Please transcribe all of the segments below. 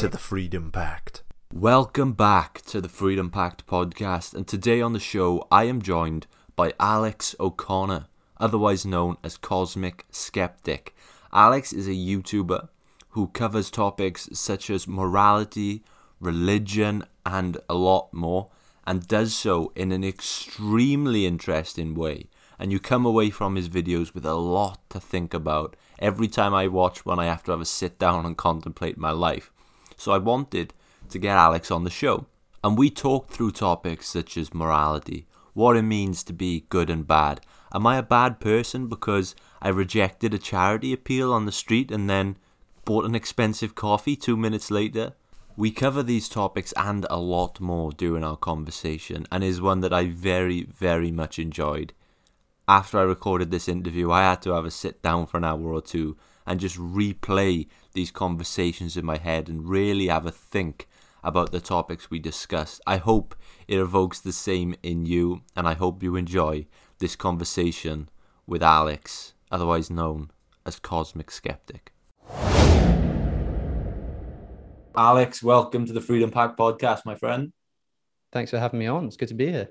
to the Freedom Pact. Welcome back to the Freedom Pact podcast, and today on the show I am joined by Alex O'Connor, otherwise known as Cosmic Skeptic. Alex is a YouTuber who covers topics such as morality, religion, and a lot more, and does so in an extremely interesting way. And you come away from his videos with a lot to think about every time I watch one. I have to have a sit down and contemplate my life. So I wanted to get Alex on the show. And we talked through topics such as morality, what it means to be good and bad. Am I a bad person because I rejected a charity appeal on the street and then bought an expensive coffee two minutes later? We cover these topics and a lot more during our conversation, and is one that I very, very much enjoyed. After I recorded this interview, I had to have a sit down for an hour or two and just replay these conversations in my head and really have a think about the topics we discussed. I hope it evokes the same in you, and I hope you enjoy this conversation with Alex, otherwise known as Cosmic Skeptic. Alex, welcome to the Freedom Pack podcast, my friend. Thanks for having me on. It's good to be here.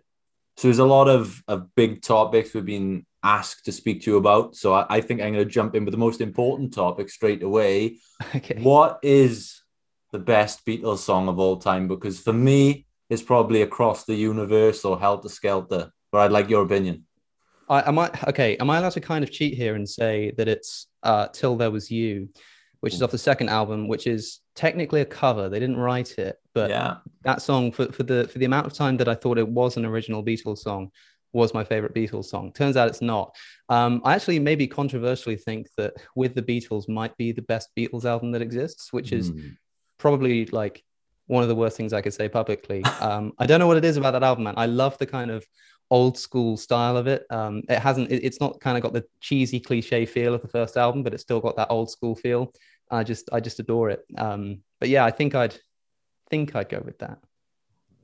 So there's a lot of, of big topics we've been asked to speak to you about. So I, I think I'm going to jump in with the most important topic straight away. Okay. What is the best Beatles song of all time? Because for me, it's probably Across the Universe or Helter Skelter. But I'd like your opinion. I, am I okay? Am I allowed to kind of cheat here and say that it's uh, "Till There Was You"? which is off the second album, which is technically a cover. They didn't write it, but yeah. that song for, for the for the amount of time that I thought it was an original Beatles song was my favorite Beatles song. Turns out it's not. Um, I actually maybe controversially think that with the Beatles might be the best Beatles album that exists, which is mm. probably like one of the worst things I could say publicly. Um, I don't know what it is about that album, man. I love the kind of old school style of it. Um, it hasn't. It, it's not kind of got the cheesy cliche feel of the first album, but it's still got that old school feel. I just I just adore it. Um, but yeah, I think I'd think I'd go with that.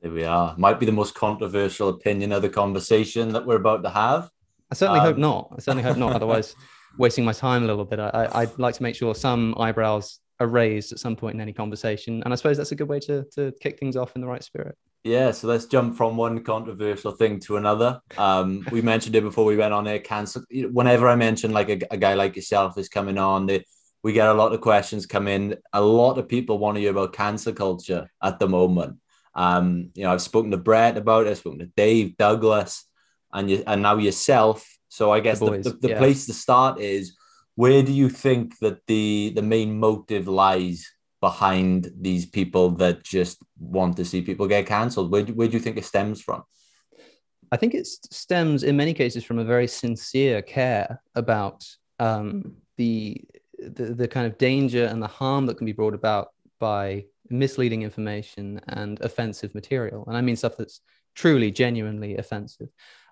There we are. Might be the most controversial opinion of the conversation that we're about to have. I certainly um, hope not. I certainly hope not. Otherwise, wasting my time a little bit. I, I'd like to make sure some eyebrows are raised at some point in any conversation, and I suppose that's a good way to to kick things off in the right spirit. Yeah, so let's jump from one controversial thing to another. Um, we mentioned it before we went on air. Cancel. Whenever I mention like a, a guy like yourself is coming on, they, we get a lot of questions come in. A lot of people want to hear about cancel culture at the moment. Um, you know, I've spoken to Brett about it, I've spoken to Dave, Douglas, and you, and now yourself. So I guess the, the, the, the yeah. place to start is where do you think that the the main motive lies behind these people that just want to see people get cancelled? Where, where do you think it stems from? I think it stems in many cases from a very sincere care about um, the the, the kind of danger and the harm that can be brought about by misleading information and offensive material. And I mean stuff that's truly, genuinely offensive.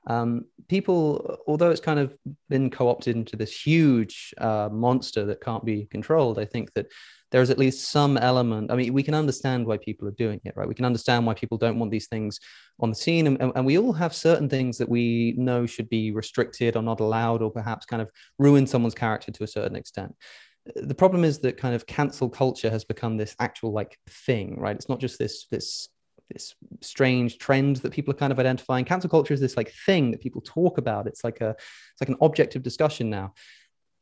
Um, people, although it's kind of been co opted into this huge uh, monster that can't be controlled, I think that there's at least some element. I mean, we can understand why people are doing it, right? We can understand why people don't want these things on the scene. And, and we all have certain things that we know should be restricted or not allowed, or perhaps kind of ruin someone's character to a certain extent the problem is that kind of cancel culture has become this actual like thing right it's not just this this this strange trend that people are kind of identifying cancel culture is this like thing that people talk about it's like a it's like an object of discussion now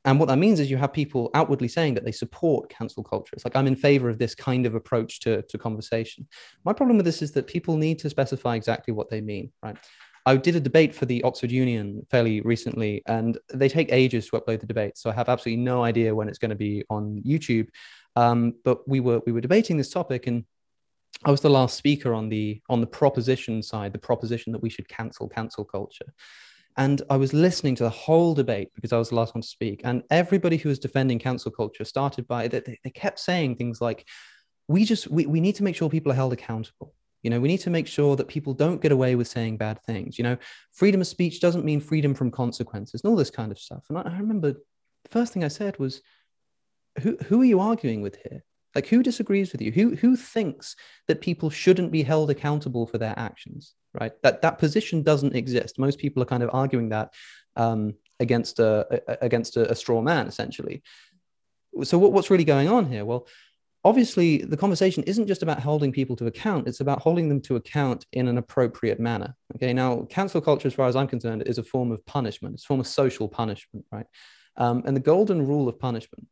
and what that means is you have people outwardly saying that they support cancel culture. It's like, I'm in favor of this kind of approach to, to conversation. My problem with this is that people need to specify exactly what they mean, right? I did a debate for the Oxford Union fairly recently, and they take ages to upload the debate. So I have absolutely no idea when it's going to be on YouTube. Um, but we were we were debating this topic, and I was the last speaker on the on the proposition side, the proposition that we should cancel cancel culture. And I was listening to the whole debate because I was the last one to speak. And everybody who was defending cancel culture started by that they, they kept saying things like, we just we, we need to make sure people are held accountable you know we need to make sure that people don't get away with saying bad things. You know freedom of speech doesn't mean freedom from consequences and all this kind of stuff. And i, I remember the first thing i said was who, who are you arguing with here? Like who disagrees with you? Who who thinks that people shouldn't be held accountable for their actions? Right? That that position doesn't exist. Most people are kind of arguing that um, against a, a against a, a straw man essentially. So what, what's really going on here? Well obviously the conversation isn't just about holding people to account it's about holding them to account in an appropriate manner okay? Now cancel culture as far as i'm concerned is a form of punishment it's a form of social punishment right? Um, and the golden rule of punishment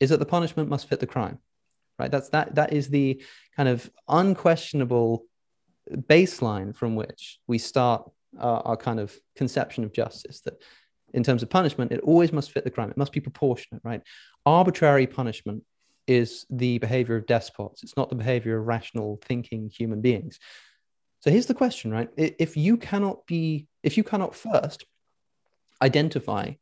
is that the punishment must fit the crime right? That's that that is the kind of unquestionable baseline from which we start our, our kind of conception of justice that in terms of punishment it always must fit the crime it must be proportionate right? Arbitrary punishment is the behavior of despots. It's not the behavior of rational thinking human beings. So here's the question, right? If you cannot be, if you cannot first identify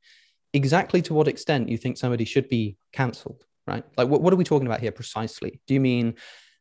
exactly to what extent you think somebody should be cancelled, right? Like, what, what are we talking about here precisely? Do you mean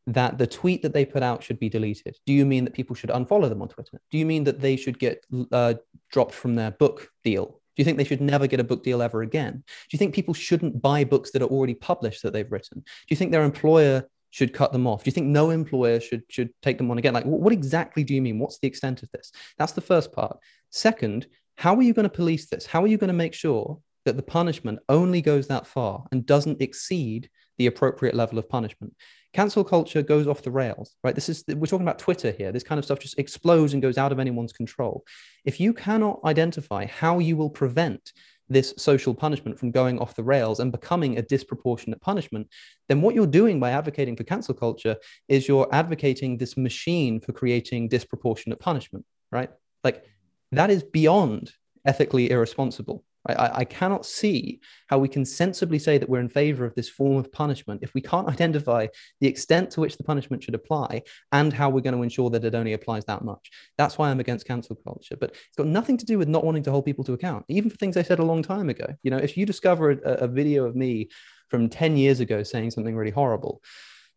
that the tweet that they put out should be deleted? Do you mean that people should unfollow them on Twitter? Do you mean that they should get uh, dropped from their book deal do you think they should never get a book deal ever again? Do you think people shouldn't buy books that are already published that they've written? Do you think their employer should cut them off? Do you think no employer should should take them on again? Like, what exactly do you mean? What's the extent of this? That's the first part. Second, how are you going to police this? How are you going to make sure that the punishment only goes that far and doesn't exceed the appropriate level of punishment? Cancel culture goes off the rails, right? This is, we're talking about Twitter here. This kind of stuff just explodes and goes out of anyone's control. If you cannot identify how you will prevent this social punishment from going off the rails and becoming a disproportionate punishment, then what you're doing by advocating for cancel culture is you're advocating this machine for creating disproportionate punishment, right? Like that is beyond ethically irresponsible. I, I, cannot see how we can sensibly say that we're in favor of this form of punishment if we can't identify the extent to which the punishment should apply and how we're going to ensure that it only applies that much. That's why I'm against cancel culture. But it's got nothing to do with not wanting to hold people to account, even for things I said a long time ago. You know, if you discover a, a video of me from 10 years ago saying something really horrible,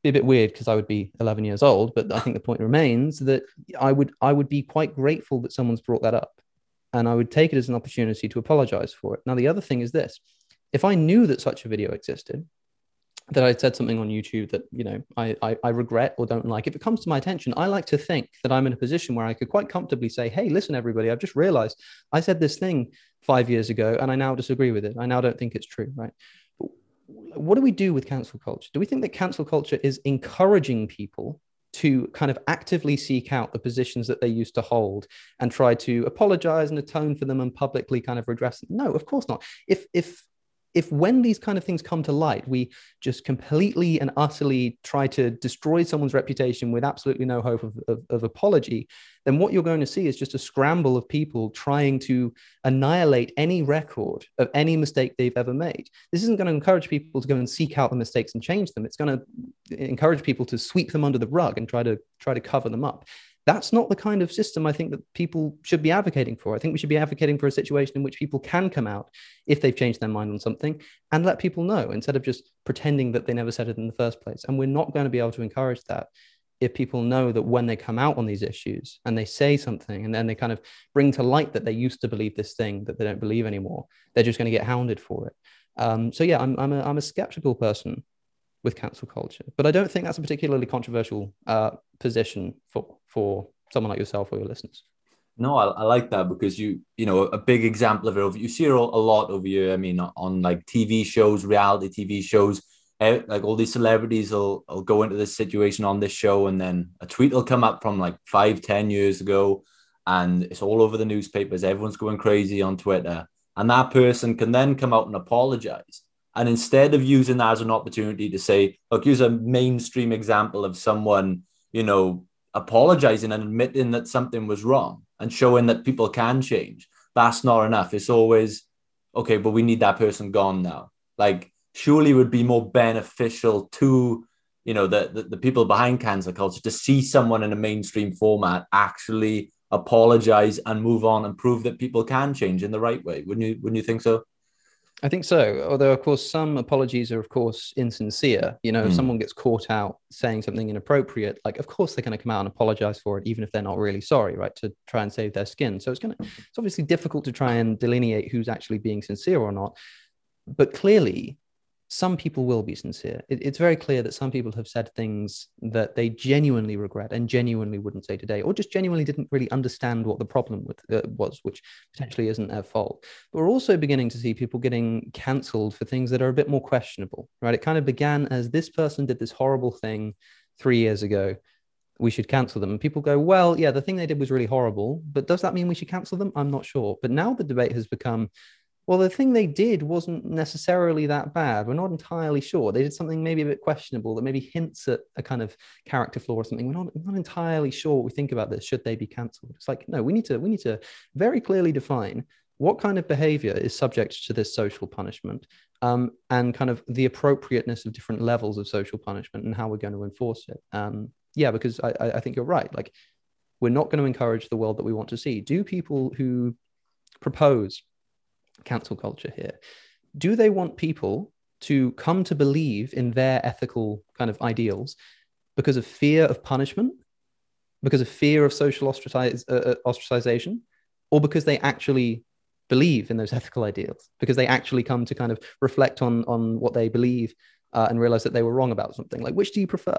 be a bit weird because I would be 11 years old, but I think the point remains that I would I would be quite grateful that someone's brought that up and I would take it as an opportunity to apologize for it. Now, the other thing is this if I knew that such a video existed, that I'd said something on YouTube that you know I, I, I regret or don't like. If it comes to my attention, I like to think that I'm in a position where I could quite comfortably say, "Hey, listen, everybody, I've just realized I said this thing five years ago, and I now disagree with it. I now don't think it's true." Right? What do we do with cancel culture? Do we think that cancel culture is encouraging people to kind of actively seek out the positions that they used to hold and try to apologize and atone for them and publicly kind of redress them. No, of course not. If if if when these kind of things come to light, we just completely and utterly try to destroy someone's reputation with absolutely no hope of, of, of, apology, then what you're going to see is just a scramble of people trying to annihilate any record of any mistake they've ever made. This isn't going to encourage people to go and seek out the mistakes and change them. It's going to encourage people to sweep them under the rug and try to try to cover them up that's not the kind of system I think that people should be advocating for. I think we should be advocating for a situation in which people can come out if they've changed their mind on something and let people know instead of just pretending that they never said it in the first place. And we're not going to be able to encourage that if people know that when they come out on these issues and they say something and then they kind of bring to light that they used to believe this thing that they don't believe anymore, they're just going to get hounded for it. Um, so yeah, I'm, I'm, a, I'm a skeptical person with cancel culture. But I don't think that's a particularly controversial uh, position for for someone like yourself or your listeners. No, I, I, like that because you, you know, a big example of it. You see it a lot over here. I mean, on, like TV shows, reality TV shows, eh, like all these celebrities will, will go into this situation on this show, and then a tweet will come up from like five, ten years ago, and it's all over the newspapers. Everyone's going crazy on Twitter, and that person can then come out and apologize and instead of using that as an opportunity to say, look, here's a mainstream example of someone, you know, apologizing and admitting that something was wrong and showing that people can change, that's not enough. It's always, okay, but we need that person gone now. Like, surely would be more beneficial to, you know, the, the, the people behind cancel culture to see someone in a mainstream format actually apologize and move on and prove that people can change in the right way. Wouldn't you, wouldn't you think so? I think so. Although, of course, some apologies are, of course, insincere. You know, if Mm. someone gets caught out saying something inappropriate, like, of course, they're going to come out and apologize for it, even if they're not really sorry, right? To try and save their skin. So it's going to, it's obviously difficult to try and delineate who's actually being sincere or not. But clearly, some people will be sincere. It- it's very clear that some people have said things that they genuinely regret and genuinely wouldn't say today, or just genuinely didn't really understand what the problem with, uh, was, which potentially isn't their fault. But we're also beginning to see people getting cancelled for things that are a bit more questionable, right? It kind of began as this person did this horrible thing three years ago. We should cancel them. And people go, well, yeah, the thing they did was really horrible, but does that mean we should cancel them? I'm not sure. But now the debate has become, well, the thing they did wasn't necessarily that bad. We're not entirely sure. They did something maybe a bit questionable that maybe hints at a kind of character flaw or something. We're not, not entirely sure what we think about this. Should they be cancelled? It's like, no, we need to we need to very clearly define what kind of behavior is subject to this social punishment um, and kind of the appropriateness of different levels of social punishment and how we're going to enforce it. Um, yeah, because I, I I think you're right. Like, we're not going to encourage the world that we want to see. Do people who propose cancel culture here, do they want people to come to believe in their ethical kind of ideals because of fear of punishment, because of fear of social uh, uh, ostracization, or because they actually believe in those ethical ideals, because they actually come to kind of reflect on on what they believe uh, and realize that they were wrong about something? Like, which do you prefer?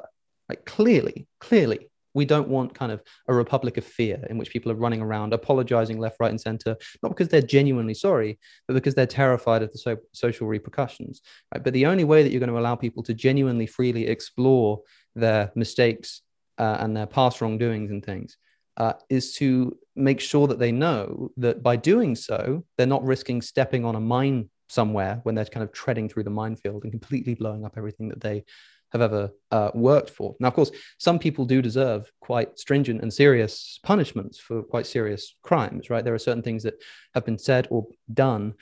Like, clearly, clearly, we don't want kind of a republic of fear in which people are running around apologizing left right and center not because they're genuinely sorry but because they're terrified of the so- social repercussions right? But the only way that you're going to allow people to genuinely freely explore their mistakes uh, and their past wrongdoings and things uh, is to make sure that they know that by doing so they're not risking stepping on a mine somewhere when they're kind of treading through the minefield and completely blowing up everything that they have ever uh, worked for. Now, of course, some people do deserve quite stringent and serious punishments for quite serious crimes, right? There are certain things that have been said or done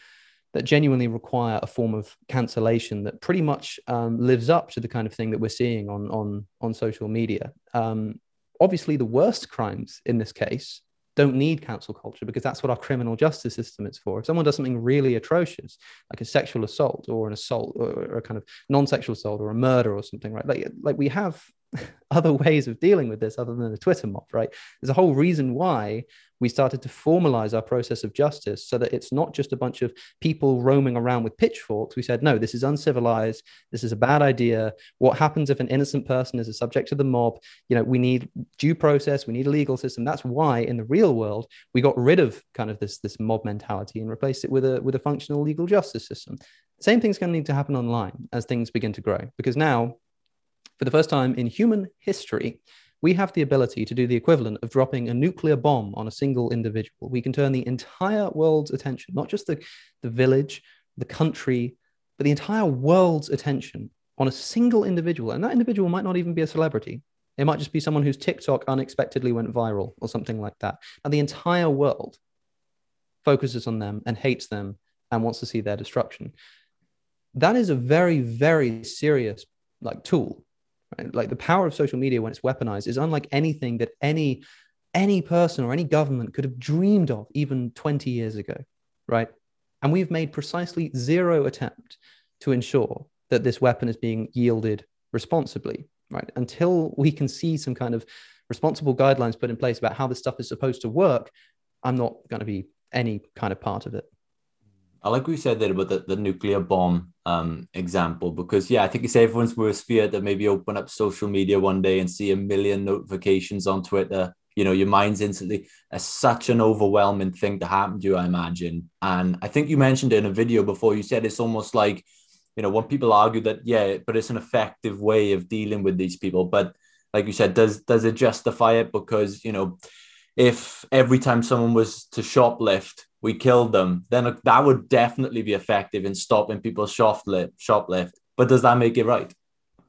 that genuinely require a form of cancellation that pretty much um, lives up to the kind of thing that we're seeing on on on social media. Um, obviously, the worst crimes in this case don't need cancel culture because that's what our criminal justice system is for. If someone does something really atrocious, like a sexual assault or an assault or, or a kind of non-sexual assault or a murder or something, right? Like, like we have other ways of dealing with this other than a Twitter mob, right? There's a whole reason why we started to formalize our process of justice so that it's not just a bunch of people roaming around with pitchforks. We said, no, this is uncivilized. This is a bad idea. What happens if an innocent person is a subject to the mob? You know, we need due process. We need a legal system. That's why in the real world, we got rid of kind of this, this mob mentality and replaced it with a, with a functional legal justice system. Same thing's going to need to happen online as things begin to grow, because now, for the first time in human history, we have the ability to do the equivalent of dropping a nuclear bomb on a single individual. We can turn the entire world's attention, not just the, the village, the country, but the entire world's attention on a single individual. And that individual might not even be a celebrity. It might just be someone whose TikTok unexpectedly went viral or something like that. And the entire world focuses on them and hates them and wants to see their destruction. That is a very, very serious like tool Like the power of social media when it's weaponized is unlike anything that any any person or any government could have dreamed of even 20 years ago, right? And we've made precisely zero attempt to ensure that this weapon is being yielded responsibly, right? Until we can see some kind of responsible guidelines put in place about how this stuff is supposed to work, I'm not going to be any kind of part of it. I like what you said there about the, the nuclear bomb um, example because yeah, I think it's everyone's worst fear to maybe open up social media one day and see a million notifications on Twitter. You know, your mind's instantly a, such an overwhelming thing to happen to you, I imagine. And I think you mentioned in a video before. You said it's almost like, you know, when people argue that yeah, but it's an effective way of dealing with these people. But like you said, does does it justify it? Because you know, if every time someone was to shoplift we killed them, then that would definitely be effective in stopping people shoplift. shoplift. But does that make it right?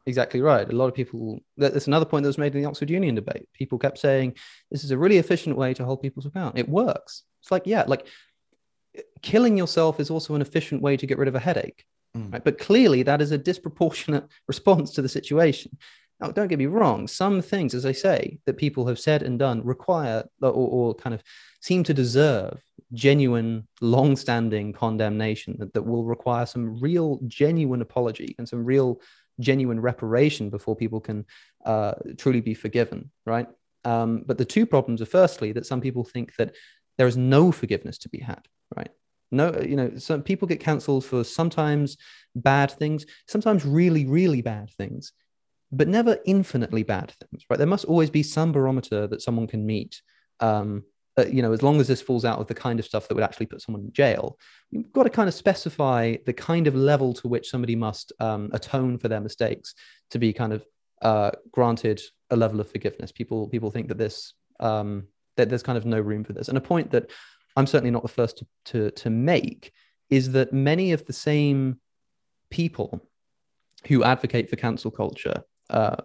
Exactly right. A lot of people, that's another point that was made in the Oxford Union debate. People kept saying this is a really efficient way to hold people to account. It works. It's like, yeah, like killing yourself is also an efficient way to get rid of a headache. Mm. Right? But clearly, that is a disproportionate response to the situation. Now, don't get me wrong. Some things, as I say, that people have said and done require or, or kind of seem to deserve genuine, long-standing condemnation that, that will require some real, genuine apology and some real, genuine reparation before people can uh, truly be forgiven, right? Um, but the two problems are firstly that some people think that there is no forgiveness to be had, right? No, you know, some people get cancelled for sometimes bad things, sometimes really, really bad things, but never infinitely bad things, right? There must always be some barometer that someone can meet. Um, you know, as long as this falls out of the kind of stuff that would actually put someone in jail, you've got to kind of specify the kind of level to which somebody must um, atone for their mistakes to be kind of uh, granted a level of forgiveness. People people think that this um, that there's kind of no room for this, and a point that I'm certainly not the first to, to, to make is that many of the same people who advocate for cancel culture, uh,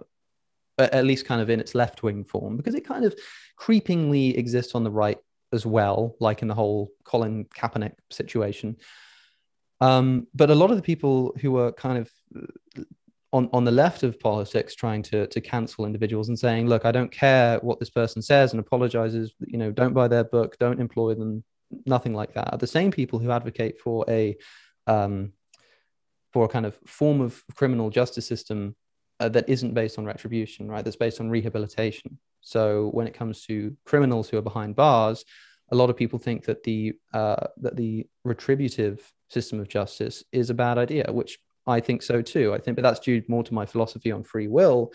at least kind of in its left wing form, because it kind of creepingly exists on the right as well, like in the whole Colin Kaepernick situation. Um, but a lot of the people who are kind of on, on the left of politics trying to, to cancel individuals and saying, look, I don't care what this person says and apologizes, you know, don't buy their book, don't employ them, nothing like that. Are the same people who advocate for a um, for a kind of form of criminal justice system uh, that isn't based on retribution, right? That's based on rehabilitation. So when it comes to criminals who are behind bars, a lot of people think that the uh, that the retributive system of justice is a bad idea, which I think so too. I think, but that's due more to my philosophy on free will.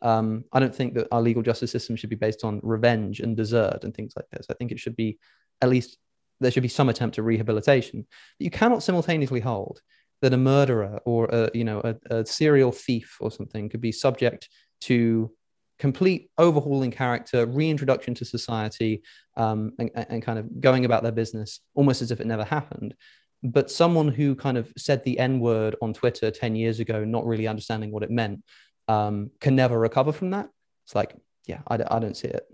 Um, I don't think that our legal justice system should be based on revenge and desert and things like this. I think it should be at least there should be some attempt at rehabilitation. But you cannot simultaneously hold that a murderer or a you know a, a serial thief or something could be subject to complete overhauling character, reintroduction to society, um, and, and, kind of going about their business almost as if it never happened but someone who kind of said the N word on Twitter 10 years ago, not really understanding what it meant, um, can never recover from that. It's like, yeah, I, I don't see it.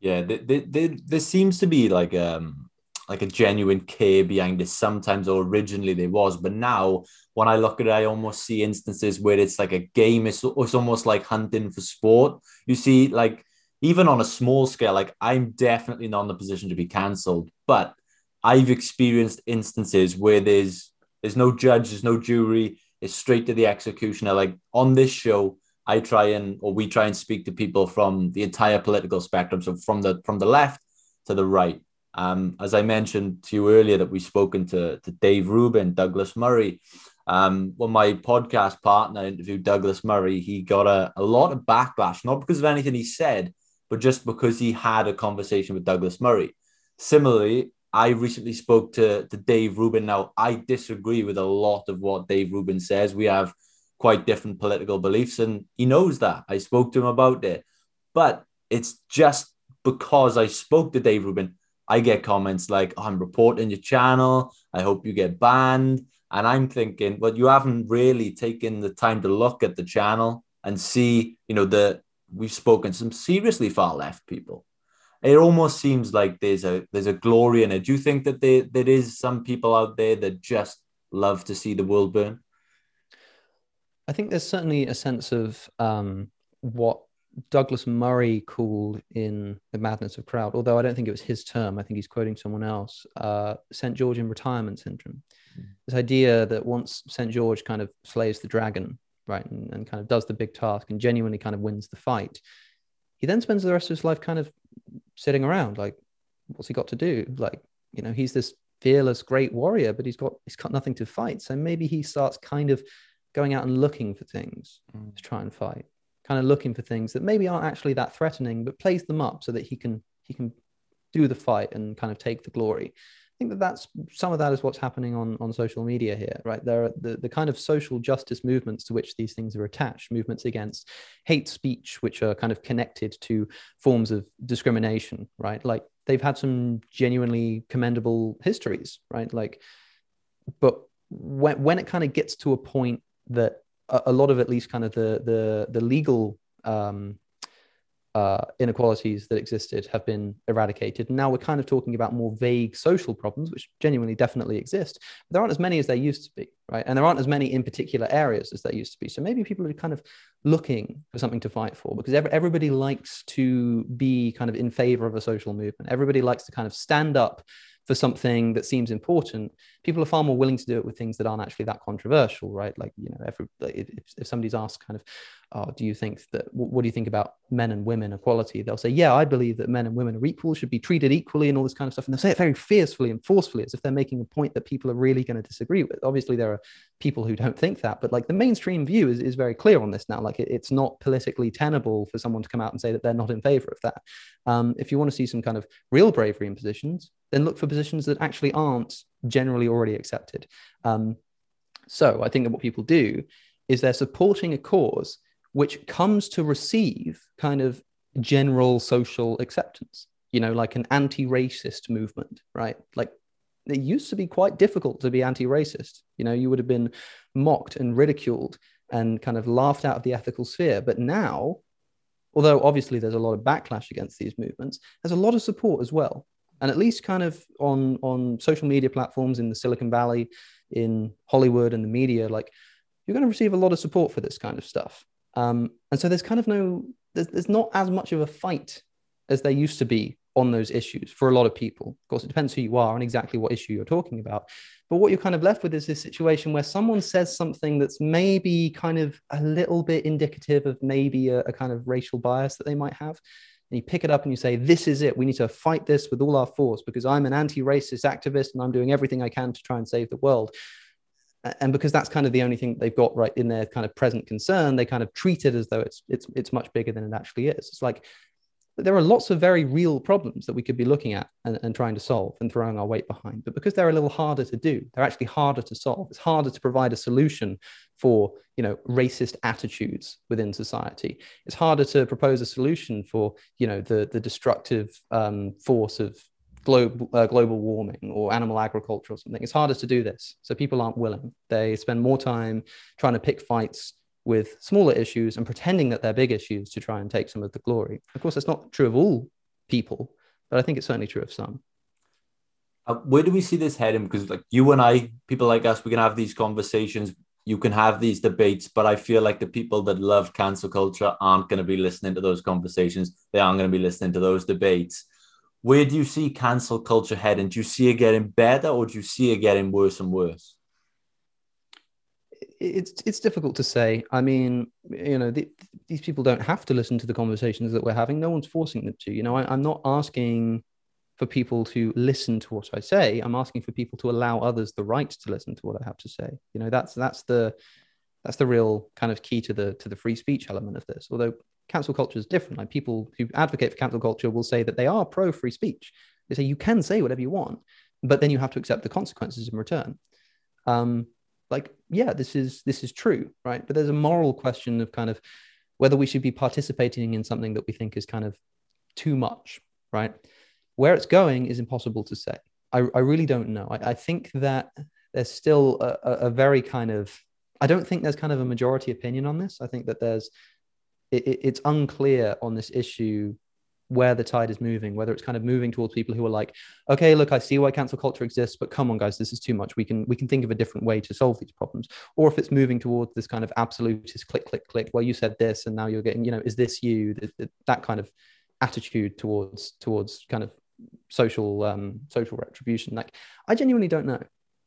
Yeah, there seems to be like um like a genuine care behind it sometimes, or originally there was, but now when I look at it, I almost see instances where it's like a game. It's, it's almost like hunting for sport. You see, like even on a small scale, like I'm definitely not in the position to be cancelled, but I've experienced instances where there's there's no judge, there's no jury, it's straight to the executioner. Like on this show, I try and or we try and speak to people from the entire political spectrum, so from the from the left to the right. Um, as I mentioned to you earlier, that we've spoken to, to Dave Rubin, Douglas Murray. Um, when my podcast partner interviewed Douglas Murray, he got a, a lot of backlash, not because of anything he said, but just because he had a conversation with Douglas Murray. Similarly, I recently spoke to, to Dave Rubin. Now, I disagree with a lot of what Dave Rubin says. We have quite different political beliefs, and he knows that. I spoke to him about it. But it's just because I spoke to Dave Rubin, I get comments like, oh, I'm reporting your channel. I hope you get banned. And I'm thinking, well, you haven't really taken the time to look at the channel and see, you know, the we've spoken some seriously far left people it almost seems like there's a there's a glory in it. Do you think that there there is some people out there that just love to see the world burn? I think there's certainly a sense of um, what Douglas Murray called in The Madness of Crowd, although I don't think it was his term. I think he's quoting someone else. Uh, St. George in retirement syndrome. Mm. This idea that once St. George kind of slays the dragon, right, and, and kind of does the big task and genuinely kind of wins the fight, he then spends the rest of his life kind of sitting around like what's he got to do like you know he's this fearless great warrior but he's got he's got nothing to fight so maybe he starts kind of going out and looking for things mm. to try and fight kind of looking for things that maybe aren't actually that threatening but plays them up so that he can he can do the fight and kind of take the glory I think that that's some of that is what's happening on, on social media here, right? There are the, the kind of social justice movements to which these things are attached, movements against hate speech, which are kind of connected to forms of discrimination, right? Like they've had some genuinely commendable histories, right? Like, but when, when it kind of gets to a point that a, lot of at least kind of the the the legal um, uh, inequalities that existed have been eradicated. And now we're kind of talking about more vague social problems, which genuinely definitely exist. But there aren't as many as there used to be, right? And there aren't as many in particular areas as there used to be. So maybe people are kind of looking for something to fight for because every, everybody likes to be kind of in favor of a social movement. Everybody likes to kind of stand up for something that seems important, people are far more willing to do it with things that aren't actually that controversial, right? Like, you know, every if, if somebody's asked kind of, oh, do you think that what do you think about men and women equality? They'll say, yeah, I believe that men and women are equal, should be treated equally, and all this kind of stuff. And they'll say it very fiercely and forcefully, as if they're making a point that people are really going to disagree with. Obviously, there are people who don't think that, but like the mainstream view is, is very clear on this now. Like, it, it's not politically tenable for someone to come out and say that they're not in favor of that. Um, if you want to see some kind of real bravery in positions, then look for positions that actually aren't generally already accepted. Um, so I think that what people do is they're supporting a cause which comes to receive kind of general social acceptance, you know, like an anti racist movement, right? Like it used to be quite difficult to be anti racist. You know, you would have been mocked and ridiculed and kind of laughed out of the ethical sphere. But now, although obviously there's a lot of backlash against these movements, there's a lot of support as well and at least kind of on on social media platforms in the Silicon Valley, in Hollywood and the media, like you're going to receive a lot of support for this kind of stuff. Um, and so there's kind of no there's, there's not as much of a fight as there used to be on those issues for a lot of people. Of course, it depends who you are and exactly what issue you're talking about. But what you're kind of left with is this situation where someone says something that's maybe kind of a little bit indicative of maybe a, a kind of racial bias that they might have and you pick it up and you say, This is it. We need to fight this with all our force because I'm an anti racist activist and I'm doing everything I can to try and save the world. And because that's kind of the only thing they've got right in their kind of present concern, they kind of treat it as though it's it's it's much bigger than it actually is. It's like there are lots of very real problems that we could be looking at and, and, trying to solve and throwing our weight behind. But because they're a little harder to do, they're actually harder to solve. It's harder to provide a solution for you know racist attitudes within society. It's harder to propose a solution for you know the the destructive um, force of global uh, global warming or animal agriculture or something. It's harder to do this, so people aren't willing. They spend more time trying to pick fights with smaller issues and pretending that they're big issues to try and take some of the glory. Of course, that's not true of all people, but I think it's certainly true of some. Uh, where do we see this heading? Because like you and I, people like us, we can have these conversations. You can have these debates, but I feel like the people that love cancel culture aren't going to be listening to those conversations. They aren't going to be listening to those debates. Where do you see cancel culture heading? Do you see it getting better, or do you see it getting worse and worse? It's it's difficult to say. I mean, you know, the, these people don't have to listen to the conversations that we're having. No one's forcing them to. You know, I, I'm not asking for people to listen to what I say. I'm asking for people to allow others the right to listen to what I have to say. You know, that's that's the that's the real kind of key to the to the free speech element of this. Although cancel culture is different. Like people who advocate for cancel culture will say that they are pro free speech. They say you can say whatever you want, but then you have to accept the consequences in return. Um, like yeah this is this is true right? But there's a moral question of kind of whether we should be participating in something that we think is kind of too much right? Where it's going is impossible to say. I, I really don't know. I, I think that there's still a, a, very kind of i don't think there's kind of a majority opinion on this. I think that there's it, it's unclear on this issue where the tide is moving, whether it's kind of moving towards people who are like, okay, look, I see why cancel culture exists, but come on, guys, this is too much. We can we can think of a different way to solve these problems. Or if it's moving towards this kind of absolutist click, click, click, well, you said this, and now you're getting, you know, is this you? That kind of attitude towards towards kind of social um, social retribution. Like, I genuinely don't know.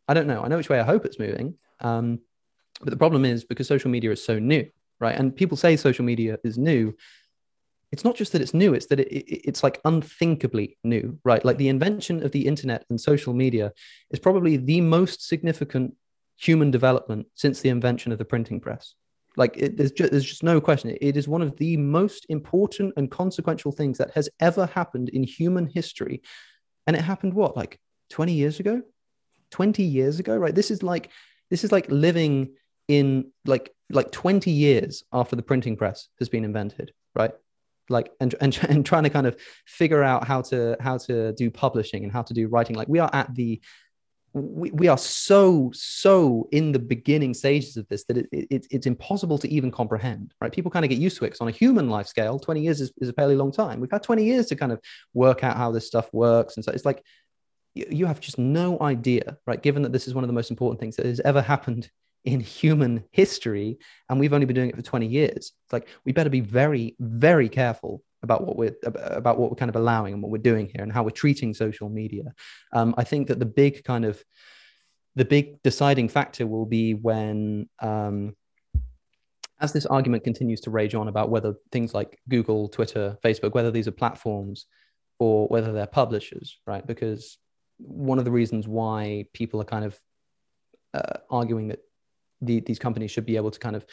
I don't know. I know which way I hope it's moving. Um, but the problem is because social media is so new, right? And people say social media is new it's not just that it's new it's that it, it, it's like unthinkably new right? Like the invention of the internet and social media is probably the most significant human development since the invention of the printing press. Like it, there's, just, there's just no question. It is one of the most important and consequential things that has ever happened in human history. And it happened what like 20 years ago? 20 years ago right? This is like this is like living in like like 20 years after the printing press has been invented right like and, and and trying to kind of figure out how to how to do publishing and how to do writing. Like we are at the we, we are so so in the beginning stages of this that it, it, it's impossible to even comprehend right? People kind of get used to it because on a human life scale 20 years is, is a fairly long time. We've had 20 years to kind of work out how this stuff works. And so it's like you, you have just no idea right? Given that this is one of the most important things that has ever happened in human history and we've only been doing it for 20 years it's like we better be very very careful about what we're about what we're kind of allowing and what we're doing here and how we're treating social media. Um, I think that the big kind of the big deciding factor will be when um, as this argument continues to rage on about whether things like Google, Twitter, Facebook, whether these are platforms or whether they're publishers, right? Because one of the reasons why people are kind of uh, arguing that the, these companies should be able to kind of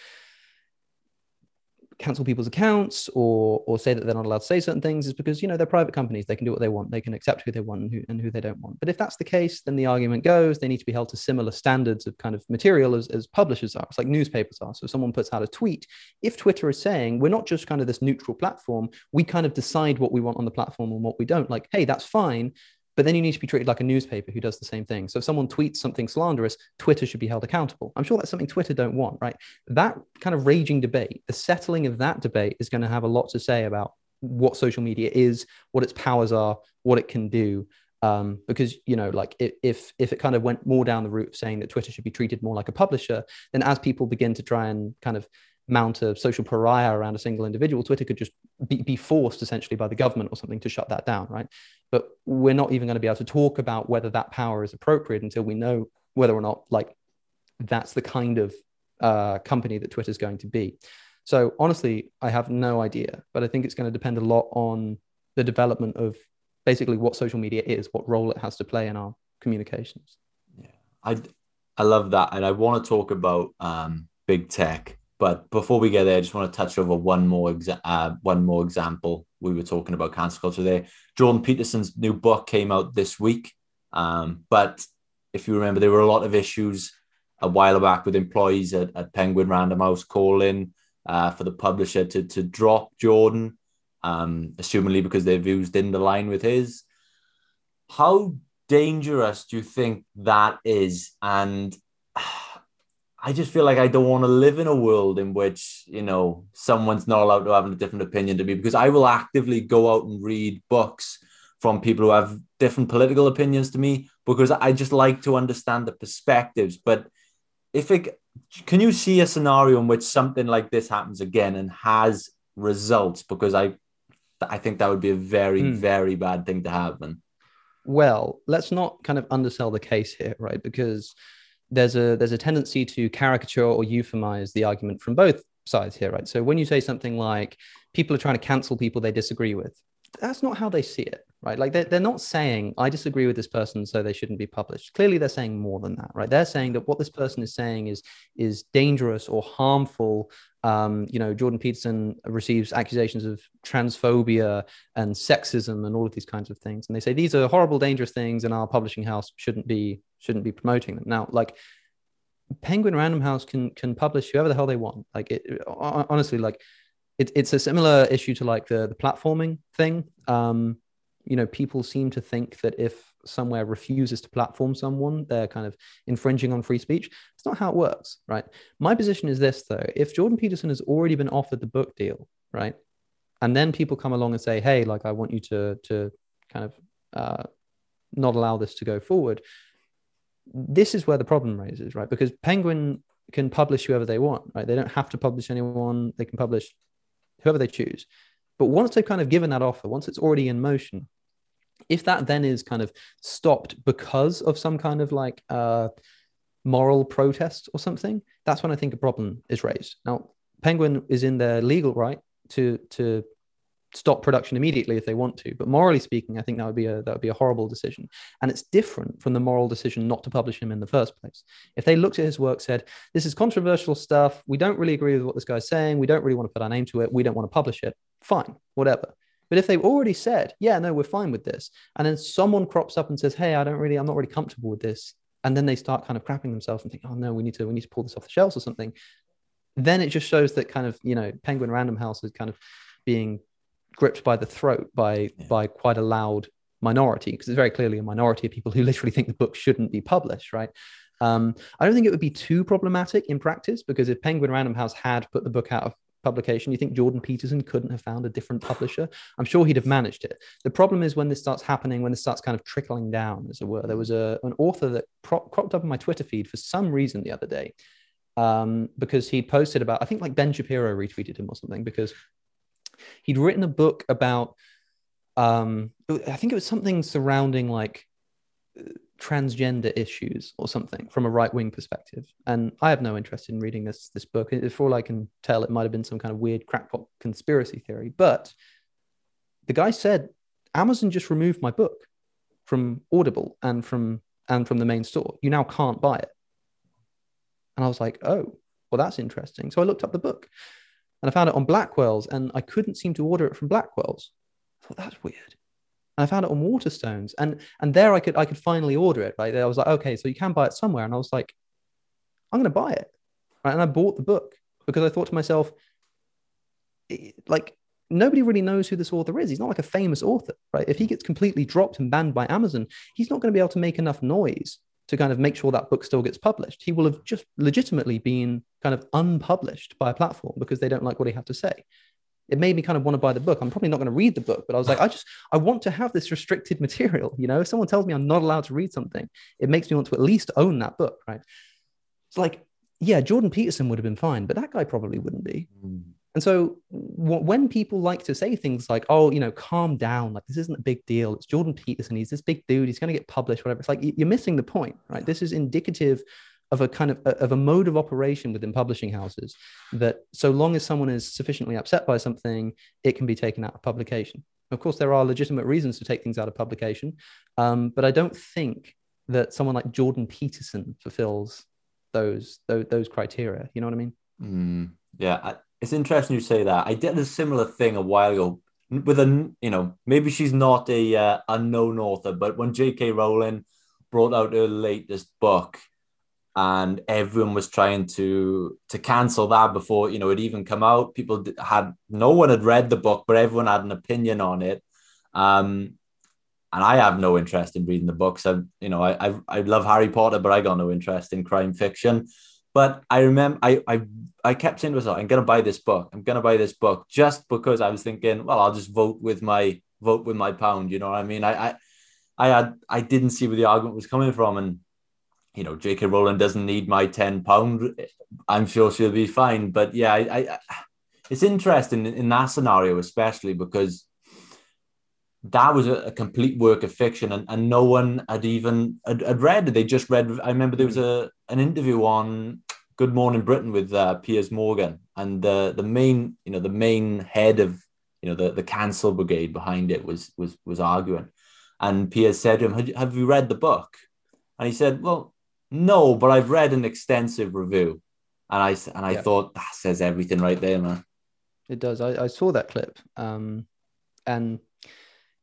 cancel people's accounts or or say that they're not allowed to say certain things is because you know they're private companies. They can do what they want. They can accept who they want and who, and who they don't want. But if that's the case then the argument goes they need to be held to similar standards of kind of material as, as publishers are. It's like newspapers are. So if someone puts out a tweet if twitter is saying we're not just kind of this neutral platform we kind of decide what we want on the platform and what we don't. Like hey that's fine but then you need to be treated like a newspaper who does the same thing. So if someone tweets something slanderous, Twitter should be held accountable. I'm sure that's something Twitter don't want, right? That kind of raging debate, the settling of that debate is going to have a lot to say about what social media is, what its powers are, what it can do. Um, because you know, like if if it kind of went more down the route of saying that Twitter should be treated more like a publisher, then as people begin to try and kind of mount a social pariah around a single individual, Twitter could just be, be, forced essentially by the government or something to shut that down, right? But we're not even going to be able to talk about whether that power is appropriate until we know whether or not like that's the kind of uh, company that Twitter is going to be. So honestly, I have no idea, but I think it's going to depend a lot on the development of basically what social media is, what role it has to play in our communications. Yeah, I I love that, and I want to talk about um, big tech but before we get there, I just want to touch over one more exa- uh, one more example. We were talking about cancel culture there. Jordan Peterson's new book came out this week, um, but if you remember, there were a lot of issues a while back with employees at, at Penguin Random House calling uh, for the publisher to to drop Jordan, um, assumingly because their views didn't align with his. How dangerous do you think that is? And I just feel like I don't want to live in a world in which, you know, someone's not allowed to have a different opinion to me because I will actively go out and read books from people who have different political opinions to me because I just like to understand the perspectives. But if it can you see a scenario in which something like this happens again and has results? Because I I think that would be a very, mm. very bad thing to happen. Well, let's not kind of undersell the case here, right? Because there's a there's a tendency to caricature or euphemize the argument from both sides here, right? So when you say something like people are trying to cancel people they disagree with, that's not how they see it, right? Like they're, they're not saying, I disagree with this person, so they shouldn't be published. Clearly, they're saying more than that, right? They're saying that what this person is saying is, is dangerous or harmful. Um, you know, Jordan Peterson receives accusations of transphobia and sexism and all of these kinds of things. And they say these are horrible, dangerous things, and our publishing house shouldn't be shouldn't be promoting them. Now, like Penguin Random House can can publish whoever the hell they want. Like it, honestly, like it, it's a similar issue to like the the platforming thing. Um, you know, people seem to think that if somewhere refuses to platform someone, they're kind of infringing on free speech. It's not how it works, right? My position is this though: if Jordan Peterson has already been offered the book deal, right, and then people come along and say, "Hey, like I want you to to kind of uh, not allow this to go forward," this is where the problem raises, right? Because Penguin can publish whoever they want, right? They don't have to publish anyone. They can publish whoever they choose. But once they've kind of given that offer, once it's already in motion, if that then is kind of stopped because of some kind of like uh, moral protest or something, that's when I think a problem is raised. Now, Penguin is in their legal right to to stop production immediately if they want to. But morally speaking, I think that would be a that would be a horrible decision. And it's different from the moral decision not to publish him in the first place. If they looked at his work, said, This is controversial stuff, we don't really agree with what this guy's saying, we don't really want to put our name to it, we don't want to publish it, fine, whatever. But if they've already said, yeah, no, we're fine with this, and then someone crops up and says, Hey, I don't really, I'm not really comfortable with this, and then they start kind of crapping themselves and think, oh no, we need to, we need to pull this off the shelves or something. Then it just shows that kind of, you know, Penguin Random House is kind of being gripped by the throat by yeah. by quite a loud minority because it's very clearly a minority of people who literally think the book shouldn't be published, right? Um, I don't think it would be too problematic in practice because if Penguin Random House had put the book out of publication, you think Jordan Peterson couldn't have found a different publisher? I'm sure he'd have managed it. The problem is when this starts happening, when this starts kind of trickling down, as it were. There was a, an author that cropped up on my Twitter feed for some reason the other day um, because he posted about, I think like Ben Shapiro retweeted him or something because he'd written a book about, um, I think it was something surrounding like transgender issues or something from a right wing perspective. And I have no interest in reading this this book. For all I can tell, it might have been some kind of weird crackpot conspiracy theory. But the guy said Amazon just removed my book from Audible and from and from the main store. You now can't buy it. And I was like, oh, well, that's interesting. So I looked up the book and I found it on Blackwell's and I couldn't seem to order it from Blackwell's. I thought that's weird. And I found it on Waterstones, and and there I could I could finally order it. Right, there, I was like, okay, so you can buy it somewhere, and I was like, I'm going to buy it, right? And I bought the book because I thought to myself, like nobody really knows who this author is. He's not like a famous author, right? If he gets completely dropped and banned by Amazon, he's not going to be able to make enough noise to kind of make sure that book still gets published. He will have just legitimately been kind of unpublished by a platform because they don't like what he had to say it made me kind of want to buy the book. I'm probably not going to read the book, but I was like, I just I want to have this restricted material. You know, if someone tells me I'm not allowed to read something, it makes me want to at least own that book, right? It's like, yeah, Jordan Peterson would have been fine, but that guy probably wouldn't be. Mm. And so w- when people like to say things like, "Oh, you know, calm down, like this isn't a big deal. It's Jordan Peterson. He's this big dude. He's going to get published, whatever." It's like you're missing the point, right? This is indicative of a kind of of a mode of operation within publishing houses that so long as someone is sufficiently upset by something, it can be taken out of publication. Of course, there are legitimate reasons to take things out of publication, um, but I don't think that someone like Jordan Peterson fulfills those those, those criteria. You know what I mean? Mm, yeah, I, it's interesting you say that. I did a similar thing a while ago with a you know maybe she's not a uh, unknown author, but when J.K. Rowling brought out her latest book and everyone was trying to to cancel that before you know it even come out people had no one had read the book but everyone had an opinion on it um and i have no interest in reading the books i you know i i, I love harry potter but i got no interest in crime fiction but i remember i i, I kept saying to myself i'm to buy this book i'm to buy this book just because i was thinking well i'll just vote with my vote with my pound you know what i mean i i i had i didn't see where the argument was coming from and you know, J.K. Rowling doesn't need my ten pound. I'm sure she'll be fine. But yeah, I, I, it's interesting in that scenario, especially because that was a, a, complete work of fiction, and, and no one had even had, had, read. They just read. I remember there was a an interview on Good Morning Britain with uh, Piers Morgan, and the the main you know the main head of you know the the cancel brigade behind it was was was arguing, and Piers said to him, "Have you read the book?" And he said, "Well." No, but I've read an extensive review, and I and I yeah. thought that says everything right there, man. It does. I, I saw that clip, um, and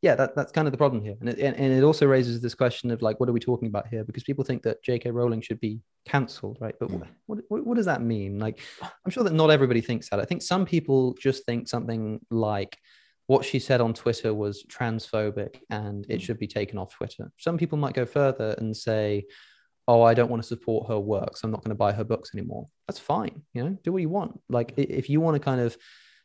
yeah, that, that's kind of the problem here, and it, and, and it also raises this question of like, what are we talking about here? Because people think that J.K. Rowling should be cancelled, right? But mm. what, what what does that mean? Like, I'm sure that not everybody thinks that. I think some people just think something like what she said on Twitter was transphobic and it mm. should be taken off Twitter. Some people might go further and say, oh, I don't want to support her work, so I'm not going to buy her books anymore. That's fine. You know, do what you want. Like if you want to kind of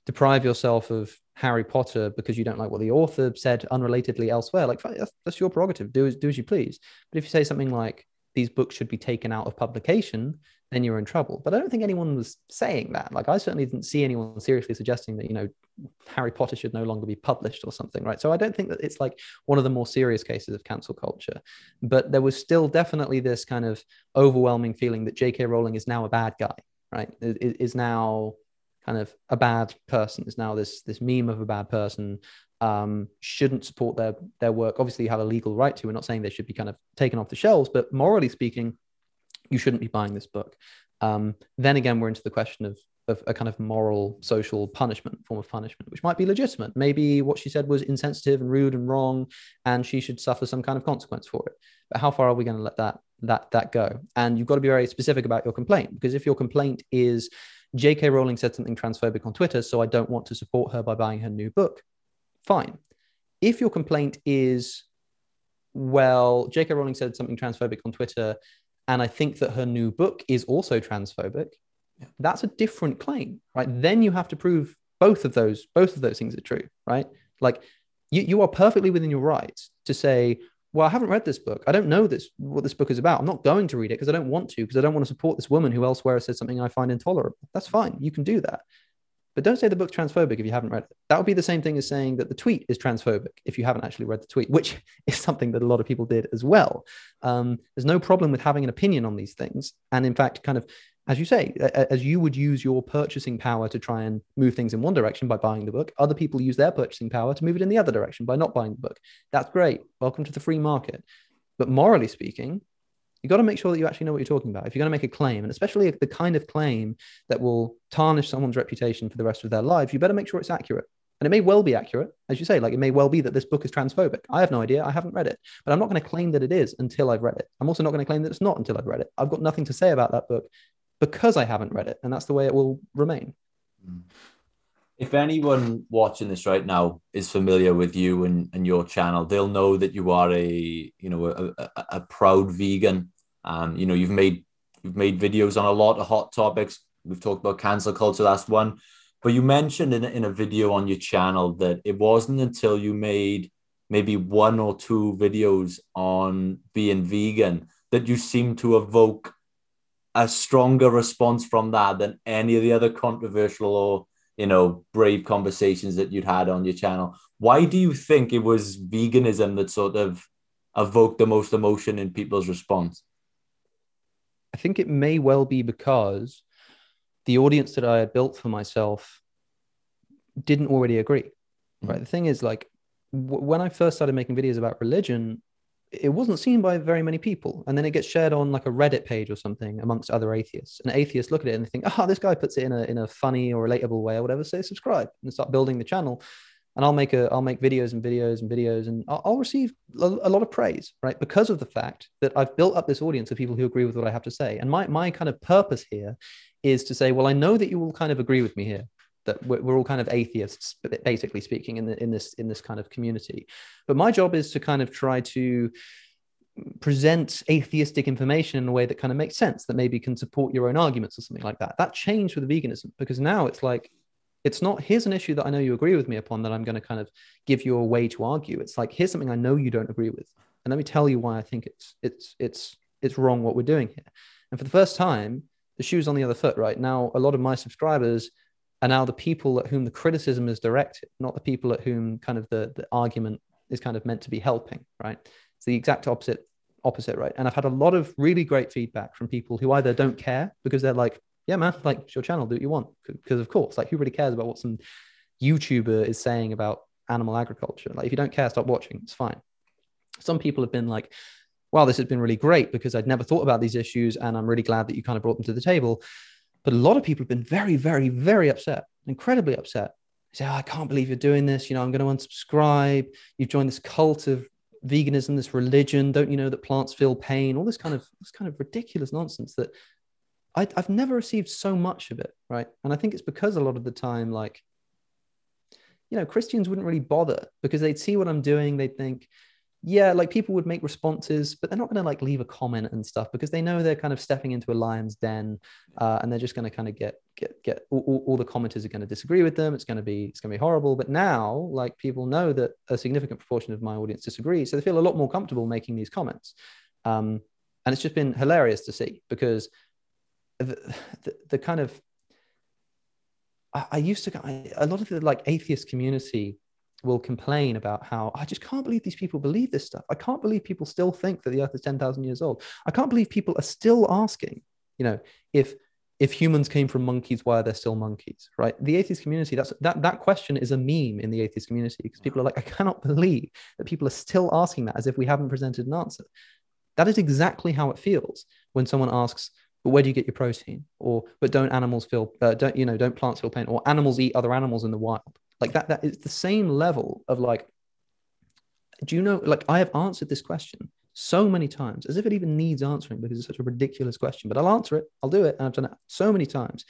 deprive yourself of Harry Potter because you don't like what the author said unrelatedly elsewhere, like that's, your prerogative. Do as do as you please. But if you say something like these books should be taken out of publication, then you're in trouble. But I don't think anyone was saying that. Like I certainly didn't see anyone seriously suggesting that, you know, Harry Potter should no longer be published or something, right? So I don't think that it's like one of the more serious cases of cancel culture. But there was still definitely this kind of overwhelming feeling that J.K. Rowling is now a bad guy, right? Is, is now kind of a bad person. Is now this this meme of a bad person. Um, shouldn't support their their work. Obviously, you have a legal right to. We're not saying they should be kind of taken off the shelves, but morally speaking, you shouldn't be buying this book. Um, then again, we're into the question of, of a kind of moral, social punishment, form of punishment, which might be legitimate. Maybe what she said was insensitive and rude and wrong, and she should suffer some kind of consequence for it. But how far are we going to let that that that go? And you've got to be very specific about your complaint, because if your complaint is J.K. Rowling said something transphobic on Twitter, so I don't want to support her by buying her new book, fine. If your complaint is well, J.K. Rowling said something transphobic on Twitter, and I think that her new book is also transphobic. Yeah. That's a different claim, right? Then you have to prove both of those, both of those things are true, right? Like you, you are perfectly within your rights to say, well, I haven't read this book. I don't know this what this book is about. I'm not going to read it because I don't want to, because I don't want to support this woman who elsewhere said something I find intolerable. That's fine. You can do that. But don't say the book's transphobic if you haven't read it. That would be the same thing as saying that the tweet is transphobic if you haven't actually read the tweet, which is something that a lot of people did as well. Um, there's no problem with having an opinion on these things. And in fact, kind of, as you say, as you would use your purchasing power to try and move things in one direction by buying the book, other people use their purchasing power to move it in the other direction by not buying the book. That's great. Welcome to the free market. But morally speaking, you got to make sure that you actually know what you're talking about. If you're going to make a claim, and especially the kind of claim that will tarnish someone's reputation for the rest of their lives, you better make sure it's accurate. And it may well be accurate, as you say, like it may well be that this book is transphobic. I have no idea. I haven't read it, but I'm not going to claim that it is until I've read it. I'm also not going to claim that it's not until I've read it. I've got nothing to say about that book because I haven't read it. And that's the way it will remain. If anyone watching this right now is familiar with you and, and your channel, they'll know that you are a, you know, a, a, a proud vegan um, you know, you've made you've made videos on a lot of hot topics. We've talked about cancel culture, last one. But you mentioned in, in a video on your channel that it wasn't until you made maybe one or two videos on being vegan that you seem to evoke a stronger response from that than any of the other controversial or you know brave conversations that you'd had on your channel why do you think it was veganism that sort of evoked the most emotion in people's response I think it may well be because the audience that I had built for myself didn't already agree. Mm-hmm. Right. The thing is, like, w- when I first started making videos about religion, it wasn't seen by very many people. And then it gets shared on like a Reddit page or something amongst other atheists. And atheists look at it and they think, oh, this guy puts it in a, in a funny or relatable way or whatever. Say subscribe and start building the channel and I'll make a I'll make videos and videos and videos and I'll, I'll receive a, a, lot of praise right because of the fact that I've built up this audience of people who agree with what I have to say and my my kind of purpose here is to say well I know that you will kind of agree with me here that we're, all kind of atheists basically speaking in the, in this in this kind of community but my job is to kind of try to present atheistic information in a way that kind of makes sense that maybe can support your own arguments or something like that that changed with veganism because now it's like it's not here's an issue that I know you agree with me upon that I'm going to kind of give you a way to argue. It's like here's something I know you don't agree with, and let me tell you why I think it's it's it's it's wrong what we're doing here. And for the first time, the shoe's on the other foot. Right now, a lot of my subscribers are now the people at whom the criticism is directed, not the people at whom kind of the the argument is kind of meant to be helping. Right? It's the exact opposite opposite. Right? And I've had a lot of really great feedback from people who either don't care because they're like yeah, man, like it's your channel, do what you want. Because of course, like who really cares about what some YouTuber is saying about animal agriculture? Like if you don't care, stop watching. It's fine. Some people have been like, wow, this has been really great because I'd never thought about these issues and I'm really glad that you kind of brought them to the table. But a lot of people have been very, very, very upset, incredibly upset. They say, oh, I can't believe you're doing this. You know, I'm going to unsubscribe. You've joined this cult of veganism, this religion. Don't you know that plants feel pain? All this kind of this kind of ridiculous nonsense that I, I've never received so much of it, right? And I think it's because a lot of the time, like, you know, Christians wouldn't really bother because they'd see what I'm doing. They'd think, yeah, like people would make responses, but they're not going to like leave a comment and stuff because they know they're kind of stepping into a lion's den, uh, and they're just going to kind of get get get all, all, the commenters are going to disagree with them. It's going to be it's going to be horrible. But now, like people know that a significant proportion of my audience disagree, so they feel a lot more comfortable making these comments, um, and it's just been hilarious to see because the, the, the kind of I, I used to I, a lot of the like atheist community will complain about how I just can't believe these people believe this stuff. I can't believe people still think that the earth is 10,000 years old. I can't believe people are still asking, you know, if if humans came from monkeys, why are there still monkeys? Right? The atheist community, that's that that question is a meme in the atheist community because people are like, I cannot believe that people are still asking that as if we haven't presented an answer. That is exactly how it feels when someone asks, but where do you get your protein or but don't animals feel uh, don't you know don't plants feel pain or animals eat other animals in the wild like that that is the same level of like do you know like i have answered this question so many times as if it even needs answering because it's such a ridiculous question but i'll answer it i'll do it and i've done it so many times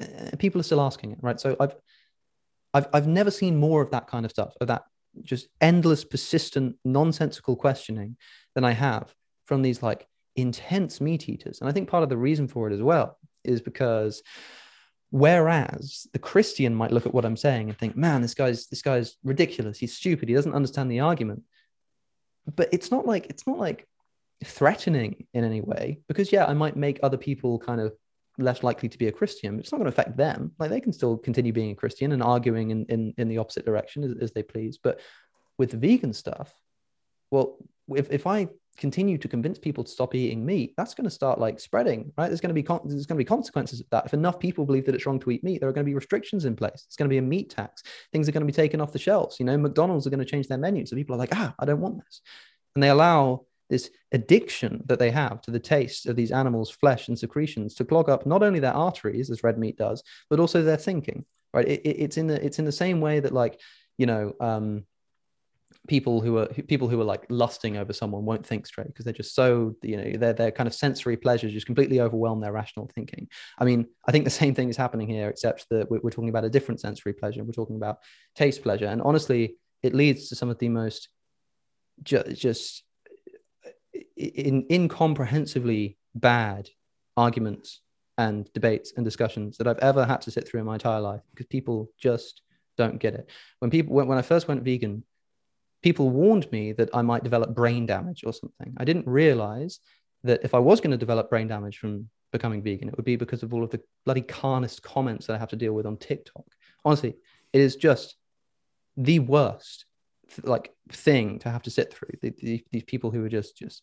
uh, people are still asking it right so i've I've, I've never seen more of that kind of stuff of that just endless, persistent, nonsensical questioning than I have from these like intense meat eaters. And I think part of the reason for it as well is because whereas the Christian might look at what I'm saying and think, man, this guy's this guy's ridiculous. He's stupid. He doesn't understand the argument. But it's not like it's not like threatening in any way because yeah, I might make other people kind of less likely to be a Christian. It's not going to affect them. Like they can still continue being a Christian and arguing in in, in the opposite direction as, as they please. But with the vegan stuff, well, if, if I continue to convince people to stop eating meat, that's going to start like spreading, right? There's going to be con- there's going to be consequences of that. If enough people believe that it's wrong to eat meat, there are going to be restrictions in place. It's going to be a meat tax. Things are going to be taken off the shelves. You know, McDonald's are going to change their menu, so people are like, ah, I don't want this, and they allow this addiction that they have to the taste of these animals' flesh and secretions to clog up not only their arteries, as red meat does, but also their thinking. Right? It, it, it's in the it's in the same way that like you know. Um, people who are people who are like lusting over someone won't think straight because they're just so you know their their kind of sensory pleasures just completely overwhelm their rational thinking. I mean i think the same thing is happening here except that we're, we're talking about a different sensory pleasure. We're talking about taste pleasure. And honestly it leads to some of the most ju- just in, incomprehensibly bad arguments and debates and discussions that I've ever had to sit through in my entire life because people just don't get it. When people when, when I first went vegan, people warned me that I might develop brain damage or something. I didn't realize that if I was going to develop brain damage from becoming vegan, it would be because of all of the bloody carnist comments that I have to deal with on TikTok. Honestly, it is just the worst like thing to have to sit through. The, the, these people who are just just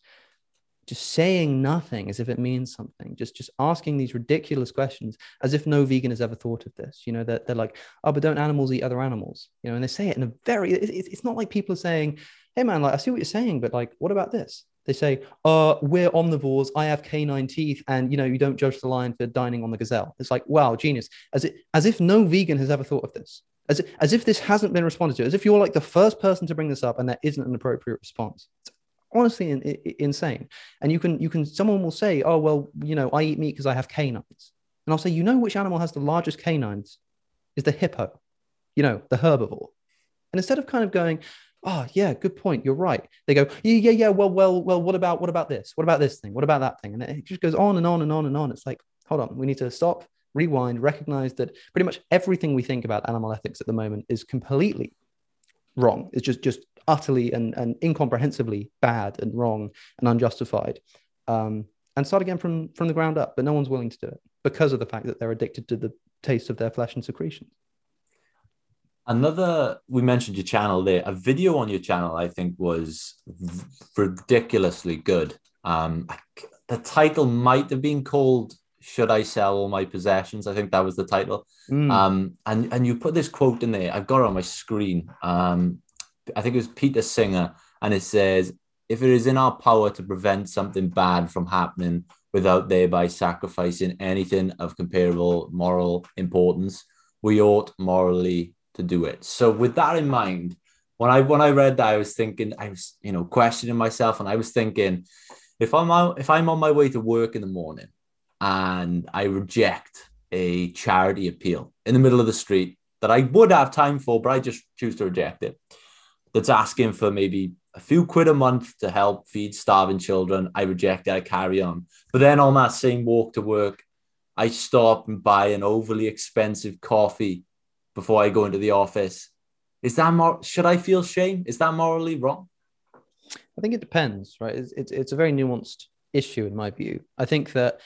just saying nothing as if it means something just just asking these ridiculous questions as if no vegan has ever thought of this you know they're, they're like oh but don't animals eat other animals? You know and they say it in a very it, it's not like people are saying hey man like i see what you're saying but like what about this? They say uh we're omnivores i have canine teeth and you know you don't judge the lion for dining on the gazelle. It's like wow genius. As it as if no vegan has ever thought of this. As, as if this hasn't been responded to. As if you're like the first person to bring this up and there isn't an appropriate response. It's honestly in, in, insane. And you can you can someone will say, oh well, you know, I eat meat because I have canines, and I'll say, you know, which animal has the largest canines? Is the hippo, you know, the herbivore. And instead of kind of going, oh yeah, good point, you're right, they go, yeah, yeah, yeah, well, well, well, what about what about this? What about this thing? What about that thing? And it just goes on and on and on and on. It's like, hold on, we need to stop, rewind, recognize that pretty much everything we think about animal ethics at the moment is completely wrong. It's just just utterly and, and incomprehensibly bad and wrong and unjustified. Um, and start again from from the ground up. But no one's willing to do it because of the fact that they're addicted to the taste of their flesh and secretions. Another, we mentioned your channel there. A video on your channel, I think, was ridiculously good. Um, the title might have been called "Should I Sell All My Possessions?" I think that was the title. Mm. Um, and and you put this quote in there. I've got it on my screen. Um, I think it was Peter Singer, and it says, "If it is in our power to prevent something bad from happening without thereby sacrificing anything of comparable moral importance, we ought morally to do it." So, with that in mind, when I when I read that, I was thinking, I was you know questioning myself, and I was thinking, if I'm out, if I'm on my way to work in the morning, and I reject a charity appeal in the middle of the street that I would have time for, but I just choose to reject it that's asking for maybe a few quid a month to help feed starving children, I reject it, I carry on. But then on that same walk to work, I stop and buy an overly expensive coffee before I go into the office. Is that more, should I feel shame? Is that morally wrong? I think it depends, right? It's, it's, it's a very nuanced issue in my view. I think that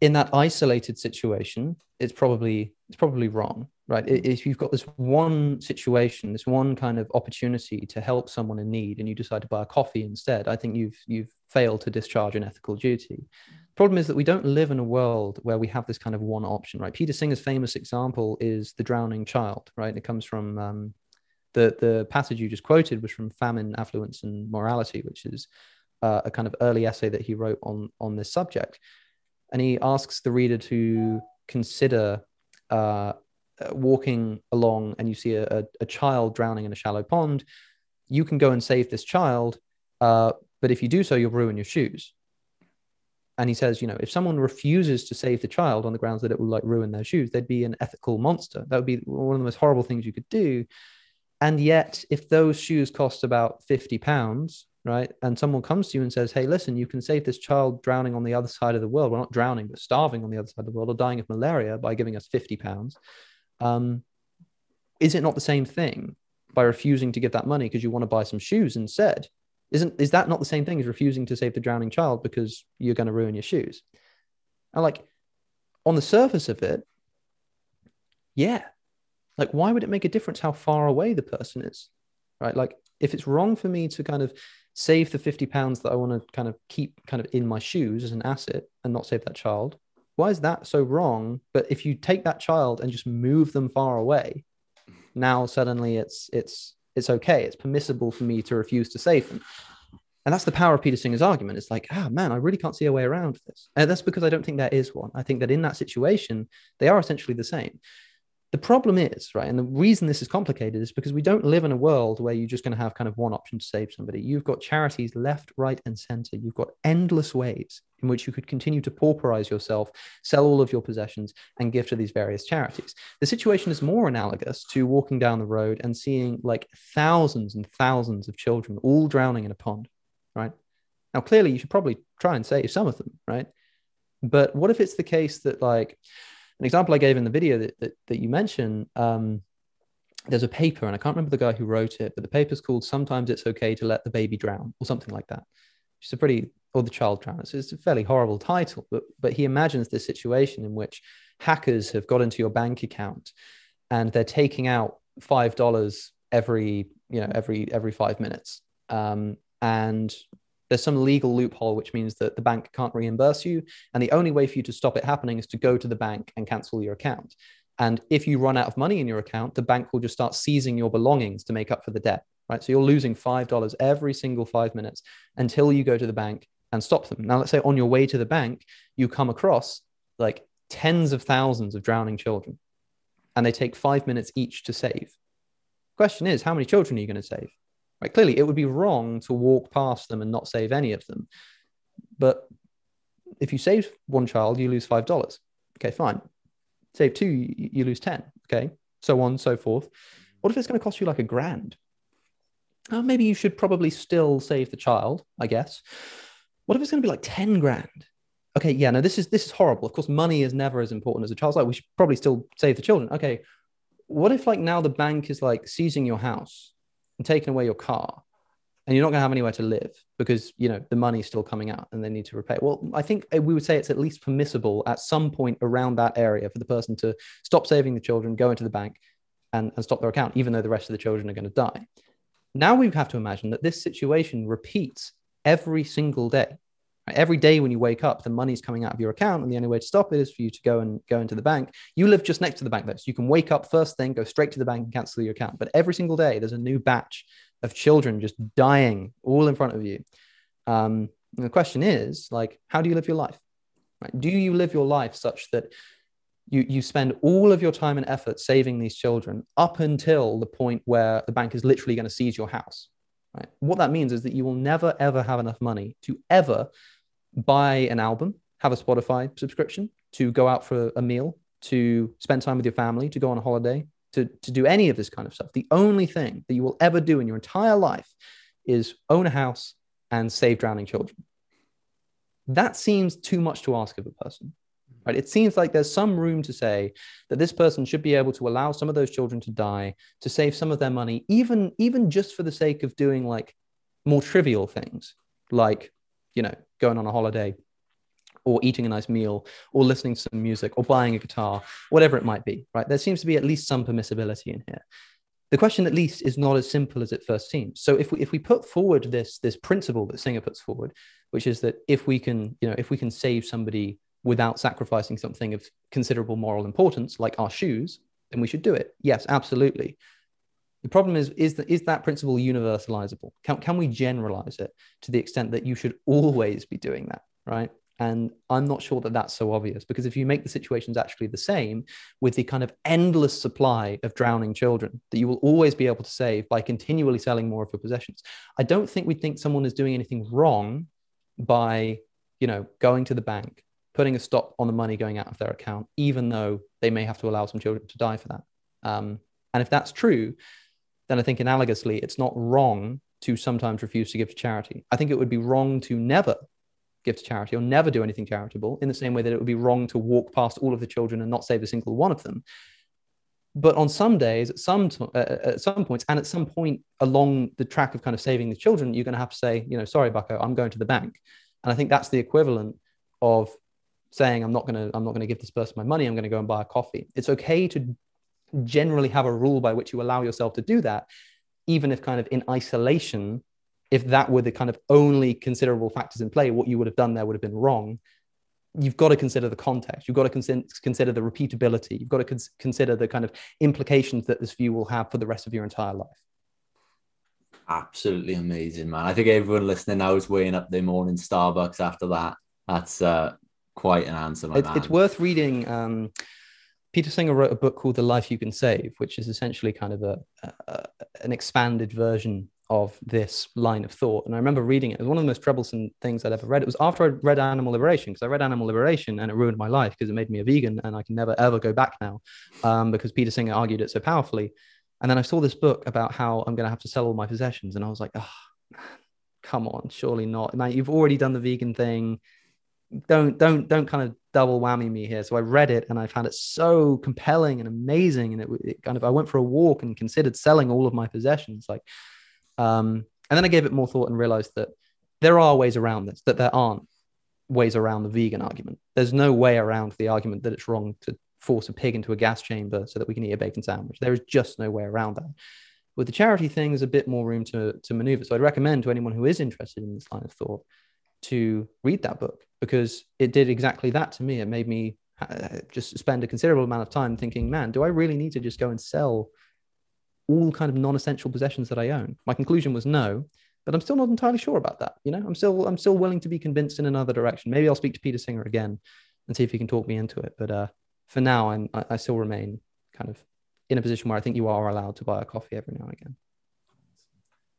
in that isolated situation, it's probably it's probably wrong right? If you've got this one situation this one kind of opportunity to help someone in need and you decide to buy a coffee instead i think you've you've failed to discharge an ethical duty. The problem is that we don't live in a world where we have this kind of one option right? Peter singer's famous example is the drowning child right? It comes from um, the the passage you just quoted was from famine affluence and morality which is uh, a kind of early essay that he wrote on on this subject. And he asks the reader to consider uh, uh, walking along and you see a, a, a, child drowning in a shallow pond, you can go and save this child. Uh, but if you do so, you'll ruin your shoes. And he says, you know, if someone refuses to save the child on the grounds that it will like ruin their shoes, they'd be an ethical monster. That would be one of the most horrible things you could do. And yet, if those shoes cost about 50 pounds, right, and someone comes to you and says, hey, listen, you can save this child drowning on the other side of the world, We're well, not drowning, but starving on the other side of the world or dying of malaria by giving us 50 pounds, um, is it not the same thing by refusing to give that money because you want to buy some shoes instead? Isn't is that not the same thing as refusing to save the drowning child because you're going to ruin your shoes? And like on the surface of it, yeah. Like, why would it make a difference how far away the person is? Right. Like, if it's wrong for me to kind of save the 50 pounds that I want to kind of keep kind of in my shoes as an asset and not save that child, why is that so wrong? But if you take that child and just move them far away, now suddenly it's it's it's okay. It's permissible for me to refuse to save them. And that's the power of Peter Singer's argument. It's like, ah, man, I really can't see a way around this. And that's because I don't think there is one. I think that in that situation, they are essentially the same. The problem is, right, and the reason this is complicated is because we don't live in a world where you're just going to have kind of one option to save somebody. You've got charities left, right, and center. You've got endless ways in which you could continue to pauperize yourself, sell all of your possessions, and give to these various charities. The situation is more analogous to walking down the road and seeing like thousands and thousands of children all drowning in a pond, right? Now, clearly, you should probably try and save some of them, right? But what if it's the case that, like, an example I gave in the video that, that, that you mentioned, um, there's a paper, and I can't remember the guy who wrote it, but the paper's called Sometimes It's Okay to Let the Baby Drown, or something like that. It's a pretty, or the child drown. So it's a fairly horrible title, but, but he imagines this situation in which hackers have got into your bank account and they're taking out $5 every, you know, every, every five minutes. Um, and there's some legal loophole which means that the bank can't reimburse you. And the only way for you to stop it happening is to go to the bank and cancel your account. And if you run out of money in your account the bank will just start seizing your belongings to make up for the debt right? So you're losing $5 every single 5 minutes until you go to the bank and stop them. Now let's say on your way to the bank you come across like tens of thousands of drowning children and they take 5 minutes each to save. Question is how many children are you going to save Right? Clearly, it would be wrong to walk past them and not save any of them. But if you save one child, you lose five dollars. Okay, fine. Save two, you lose ten. Okay, so on so forth. What if it's going to cost you like a grand? Uh, maybe you should probably still save the child, I guess. What if it's going to be like ten grand? Okay, yeah, no, this is this is horrible. Of course, money is never as important as a child's life. We should probably still save the children. Okay, what if like now the bank is like seizing your house and taking away your car and you're not going to have anywhere to live because you know the money's still coming out and they need to repay. Well i think uh, we would say it's at least permissible at some point around that area for the person to stop saving the children go into the bank and, and stop their account even though the rest of the children are going to die. Now we have to imagine that this situation repeats every single day Every day when you wake up, the money's coming out of your account, and the only way to stop it is for you to go and go into the bank. You live just next to the bank, though, so you can wake up first thing, go straight to the bank and cancel your account. But every single day, there's a new batch of children just dying all in front of you. Um, the question is, like, how do you live your life? Right? Do you live your life such that you you spend all of your time and effort saving these children up until the point where the bank is literally going to seize your house? Right? What that means is that you will never ever have enough money to ever buy an album, have a Spotify subscription, to go out for a meal, to spend time with your family, to go on a holiday, to, to do any of this kind of stuff. The only thing that you will ever do in your entire life is own a house and save drowning children. That seems too much to ask of a person. Right? It seems like there's some room to say that this person should be able to allow some of those children to die to save some of their money, even even just for the sake of doing like more trivial things, like you know going on a holiday or eating a nice meal or listening to some music or buying a guitar whatever it might be right? There seems to be at least some permissibility in here. The question at least is not as simple as it first seems. So if we if we put forward this this principle that singer puts forward which is that if we can you know if we can save somebody without sacrificing something of considerable moral importance like our shoes then we should do it. Yes absolutely the problem is, is that is that principle universalizable? Can, can we generalize it to the extent that you should always be doing that, right? And I'm not sure that that's so obvious because if you make the situations actually the same with the kind of endless supply of drowning children that you will always be able to save by continually selling more of your possessions, I don't think we'd think someone is doing anything wrong by, you know, going to the bank, putting a stop on the money going out of their account, even though they may have to allow some children to die for that. Um, and if that's true, then I think analogously, it's not wrong to sometimes refuse to give to charity. I think it would be wrong to never give to charity or never do anything charitable in the same way that it would be wrong to walk past all of the children and not save a single one of them. But on some days at some t- uh, at some points and at some point along the track of kind of saving the children you're going to have to say you know sorry bucko i'm going to the bank. And i think that's the equivalent of saying i'm not going to i'm not going to give this person my money. I'm going to go and buy a coffee. It's okay to generally have a rule by which you allow yourself to do that even if kind of in isolation if that were the kind of only considerable factors in play what you would have done there would have been wrong you've got to consider the context. You've got to consider the repeatability. You've got to cons- consider the kind of implications that this view will have for the rest of your entire life. Absolutely amazing, man. I think everyone listening now is weighing up their morning Starbucks after that. That's uh, quite an answer, my it, man. It's worth reading. Um, Peter Singer wrote a book called The Life You Can Save, which is essentially kind of a, a an expanded version of this line of thought. And I remember reading it. It was one of the most troublesome things I'd ever read. It was after I read Animal Liberation, because I read Animal Liberation and it ruined my life because it made me a vegan and I can never ever go back now um, because Peter Singer argued it so powerfully. And then I saw this book about how I'm going to have to sell all my possessions. And I was like, oh, come on, surely not. Man, you've already done the vegan thing. Don't, don't, don't kind of double whammy me here. So I read it and I found it so compelling and amazing. And it, it kind of, I went for a walk and considered selling all of my possessions. Like, um, and then I gave it more thought and realized that there are ways around this, that there aren't ways around the vegan argument. There's no way around the argument that it's wrong to force a pig into a gas chamber so that we can eat a bacon sandwich. There is just no way around that. With the charity thing, there's a bit more room to, to maneuver. So I'd recommend to anyone who is interested in this line of thought to read that book because it did exactly that to me. It made me uh, just spend a considerable amount of time thinking, man, do I really need to just go and sell all kind of non-essential possessions that I own? My conclusion was no, but I'm still not entirely sure about that. You know, I'm still I'm still willing to be convinced in another direction. Maybe I'll speak to Peter Singer again and see if he can talk me into it. But uh, for now, I'm I, I still remain kind of in a position where I think you are allowed to buy a coffee every now and again.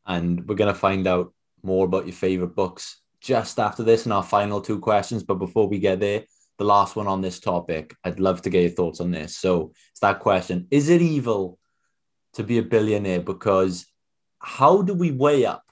And we're gonna find out more about your favorite books just after this in our final two questions. But before we get there, the last one on this topic, I'd love to get your thoughts on this. So it's that question: Is it evil to be a billionaire because how do we weigh up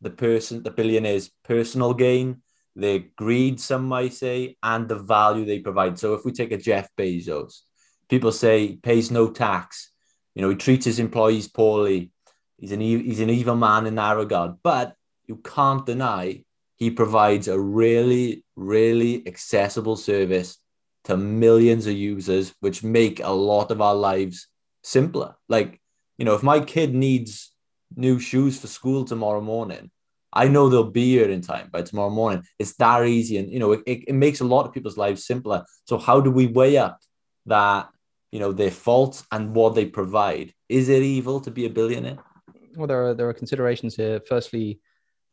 the person, the billionaire's personal gain, their greed, some might say, and the value they provide? So if we take a Jeff Bezos, people say he pays no tax, you know, he treats his employees poorly. He's an he's an evil man in that regard, but you can't deny he provides a really, really accessible service to millions of users, which make a lot of our lives simpler. Like, you know, if my kid needs new shoes for school tomorrow morning, I know they'll be here in time by tomorrow morning. It's that easy. And, you know, it, it makes a lot of people's lives simpler. So, how do we weigh up that, you know, their faults and what they provide? Is it evil to be a billionaire? Well, there are, there are considerations here. Firstly,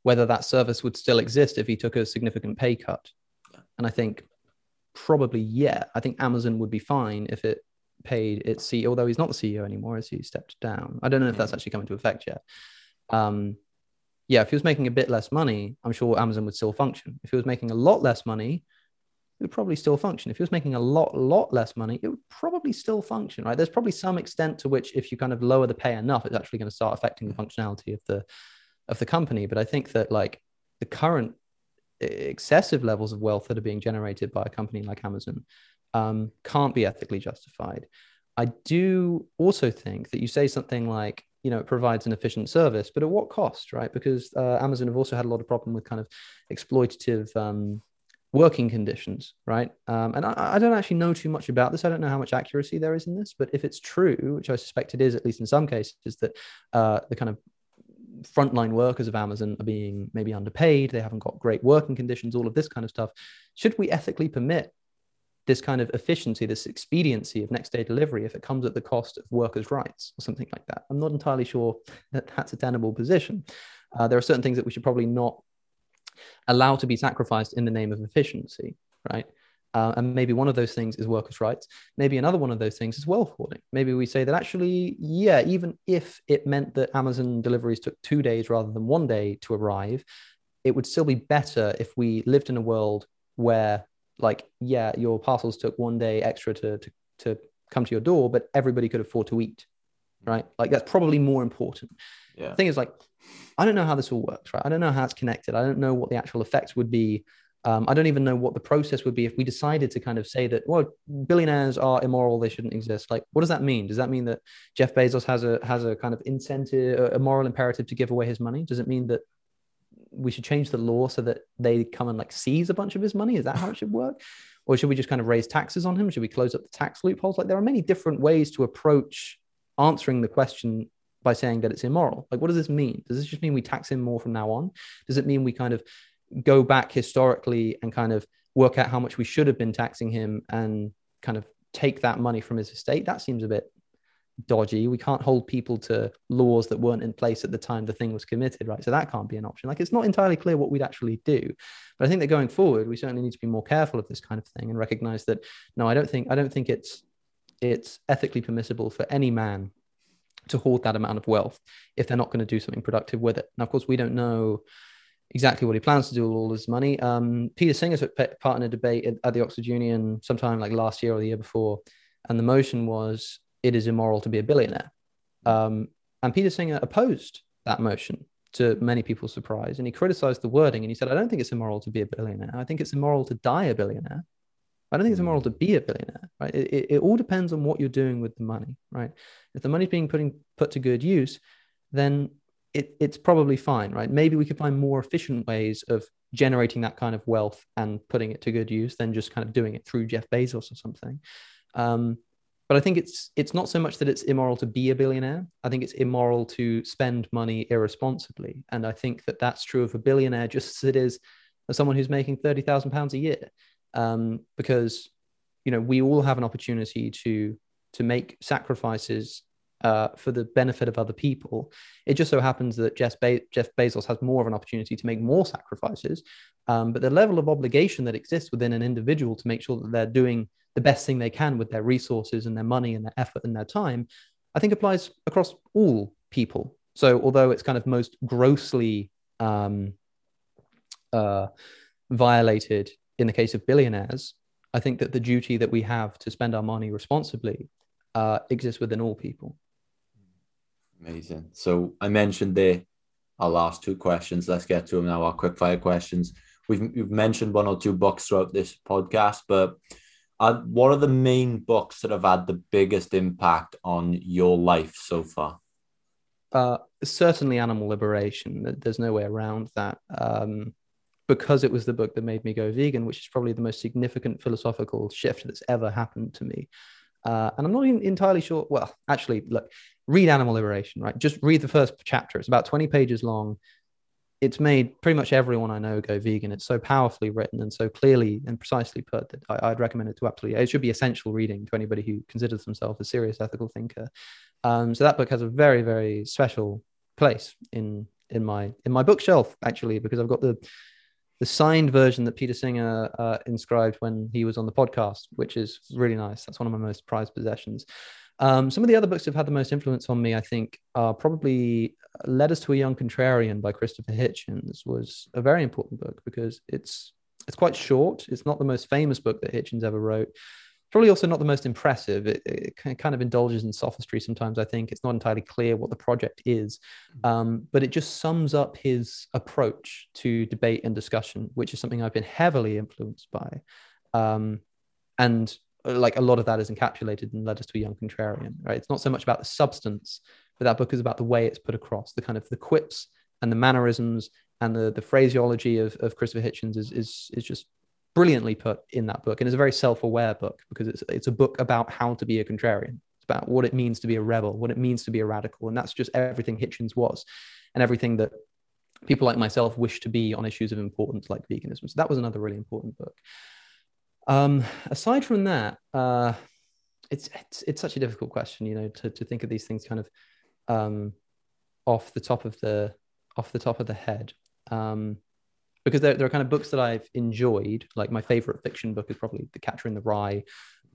whether that service would still exist if he took a significant pay cut. And I think probably, yeah, I think Amazon would be fine if it paid its CEO, although he's not the CEO anymore, as he stepped down. I don't know if that's actually come into effect yet. Um, yeah, if he was making a bit less money, I'm sure Amazon would still function. If he was making a lot less money, it would probably still function. If he was making a lot, lot less money, it would probably still function, right? There's probably some extent to which, if you kind of lower the pay enough, it's actually going to start affecting the functionality of the of the company. But I think that like the current excessive levels of wealth that are being generated by a company like Amazon um, can't be ethically justified. I do also think that you say something like, you know, it provides an efficient service, but at what cost, right? Because uh, Amazon have also had a lot of problem with kind of exploitative um, working conditions, right? Um, and I, I, don't actually know too much about this. I don't know how much accuracy there is in this, but if it's true, which I suspect it is, at least in some cases, that uh, the kind of frontline workers of Amazon are being maybe underpaid, they haven't got great working conditions, all of this kind of stuff. Should we ethically permit this kind of efficiency, this expediency of next day delivery if it comes at the cost of workers' rights or something like that. I'm not entirely sure that that's a tenable position. Uh, there are certain things that we should probably not allow to be sacrificed in the name of efficiency, right? Uh, and maybe one of those things is workers' rights. Maybe another one of those things is wealth hoarding. Maybe we say that actually, yeah, even if it meant that Amazon deliveries took two days rather than one day to arrive, it would still be better if we lived in a world where like yeah your parcels took one day extra to, to to come to your door but everybody could afford to eat right? Like that's probably more important. Yeah. The thing is, like, I don't know how this all works, right? I don't know how it's connected. I don't know what the actual effects would be. Um, I don't even know what the process would be if we decided to kind of say that, well, billionaires are immoral; they shouldn't exist. Like, what does that mean? Does that mean that Jeff Bezos has a has a kind of incentive, a moral imperative to give away his money? Does it mean that we should change the law so that they come and like seize a bunch of his money? Is that how it should work? Or should we just kind of raise taxes on him? Should we close up the tax loopholes? Like, there are many different ways to approach answering the question by saying that it's immoral. Like, what does this mean? Does this just mean we tax him more from now on? Does it mean we kind of go back historically and kind of work out how much we should have been taxing him and kind of take that money from his estate? That seems a bit dodgy. We can't hold people to laws that weren't in place at the time the thing was committed, right? So that can't be an option. Like it's not entirely clear what we'd actually do. But I think that going forward, we certainly need to be more careful of this kind of thing and recognize that no, I don't think I don't think it's it's ethically permissible for any man to hoard that amount of wealth if they're not going to do something productive with it. Now, of course, we don't know exactly what he plans to do with all his money. Um, Peter Singer took part in a debate at, at, the Oxford Union sometime like last year or the year before, and the motion was it is immoral to be a billionaire. Um, and Peter Singer opposed that motion to many people's surprise, and he criticized the wording and he said, "I don't think it's immoral to be a billionaire. I think it's immoral to die a billionaire." I don't think it's immoral to be a billionaire, right? It, it, it, all depends on what you're doing with the money, right? If the money's being putting put to good use, then it, it's probably fine, right? Maybe we could find more efficient ways of generating that kind of wealth and putting it to good use than just kind of doing it through Jeff Bezos or something. Um, but I think it's it's not so much that it's immoral to be a billionaire. I think it's immoral to spend money irresponsibly, and I think that that's true of a billionaire just as it is of someone who's making thirty thousand pounds a year um, because you know we all have an opportunity to to make sacrifices uh, for the benefit of other people. It just so happens that Jeff, Be- Jeff Bezos has more of an opportunity to make more sacrifices, um, but the level of obligation that exists within an individual to make sure that they're doing the best thing they can with their resources and their money and their effort and their time, I think applies across all people. So although it's kind of most grossly um, uh, violated in the case of billionaires, I think that the duty that we have to spend our money responsibly uh, exists within all people. Amazing. So I mentioned there our last two questions. Let's get to them now. Our quick fire questions. We've, we've mentioned one or two books throughout this podcast, but uh, what are the main books that have had the biggest impact on your life so far? Uh, certainly, Animal Liberation. There's no way around that. Um, because it was the book that made me go vegan, which is probably the most significant philosophical shift that's ever happened to me. Uh, and I'm not entirely sure. Well, actually, look, read Animal Liberation, right? Just read the first chapter. It's about 20 pages long. It's made pretty much everyone I know go vegan. It's so powerfully written and so clearly and precisely put that I, would recommend it to absolutely. It should be essential reading to anybody who considers themselves a serious ethical thinker. Um, so that book has a very, very special place in in my in my bookshelf actually because I've got the the signed version that Peter Singer uh, inscribed when he was on the podcast, which is really nice. That's one of my most prized possessions. Um, some of the other books that have had the most influence on me, I think, are probably "Letters to a Young Contrarian" by Christopher Hitchens. was a very important book because it's it's quite short. It's not the most famous book that Hitchens ever wrote, probably also not the most impressive. It, it, kind of indulges in sophistry sometimes. I think it's not entirely clear what the project is, mm. um, but it just sums up his approach to debate and discussion, which is something I've been heavily influenced by, um, and Uh, like a lot of that is encapsulated in Letters to a Young Contrarian. Right? It's not so much about the substance, but that book is about the way it's put across, the kind of the quips and the mannerisms and the the phraseology of, of Christopher Hitchens is is is just brilliantly put in that book and it's a very self-aware book because it's it's a book about how to be a contrarian it's about what it means to be a rebel what it means to be a radical and that's just everything hitchens was and everything that people like myself wish to be on issues of importance like veganism so that was another really important book um, aside from that uh, it's, it's it's such a difficult question you know to, to think of these things kind of um, off the top of the off the top of the head um, because there, there are kind of books that I've enjoyed. Like my favorite fiction book is probably The Catcher in the Rye.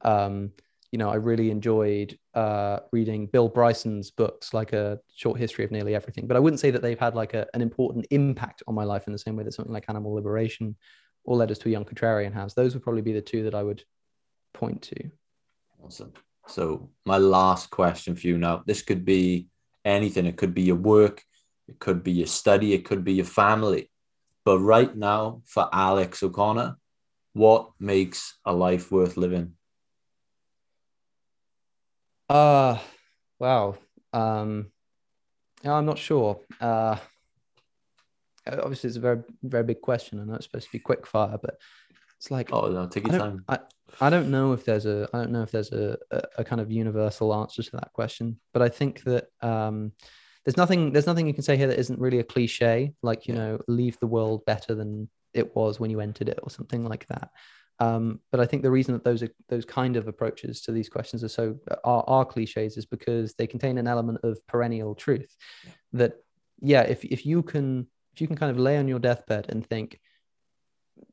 Um, you know, I really enjoyed uh, reading Bill Bryson's books, like a short history of nearly everything. But I wouldn't say that they've had like a, an important impact on my life in the same way that something like Animal Liberation or Letters to a Young Contrarian has. Those would probably be the two that I would point to. Awesome. So my last question for you now. This could be anything. It could be your work, it could be your study, it could be your family. But right now, for Alex O'Connor, what makes a life worth living? Uh wow. Um I'm not sure. Uh obviously it's a very very big question. I know it's supposed to be quick fire, but it's like oh no, take your I time. I, I don't know if there's a I don't know if there's a, a, a kind of universal answer to that question, but I think that um there's nothing there's nothing you can say here that isn't really a cliche, like you Yeah. know, leave the world better than it was when you entered it or something like that. Um, but I think the reason that those are those kind of approaches to these questions are so are, are cliches is because they contain an element of perennial truth. That yeah, if if you can if you can kind of lay on your deathbed and think